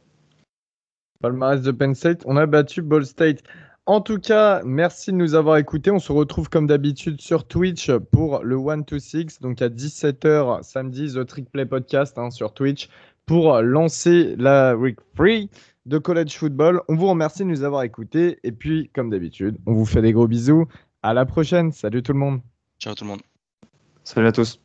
Palmarès de Penn State, on a battu Ball State. En tout cas, merci de nous avoir écoutés. On se retrouve comme d'habitude sur Twitch pour le 1 to 6, donc à 17h samedi, The Trick Play Podcast hein, sur Twitch pour lancer la week free. de college football. On vous remercie de nous avoir écoutés. Et puis, comme d'habitude, on vous fait des gros bisous. À la prochaine. Salut tout le monde. Ciao tout le monde. Salut à tous.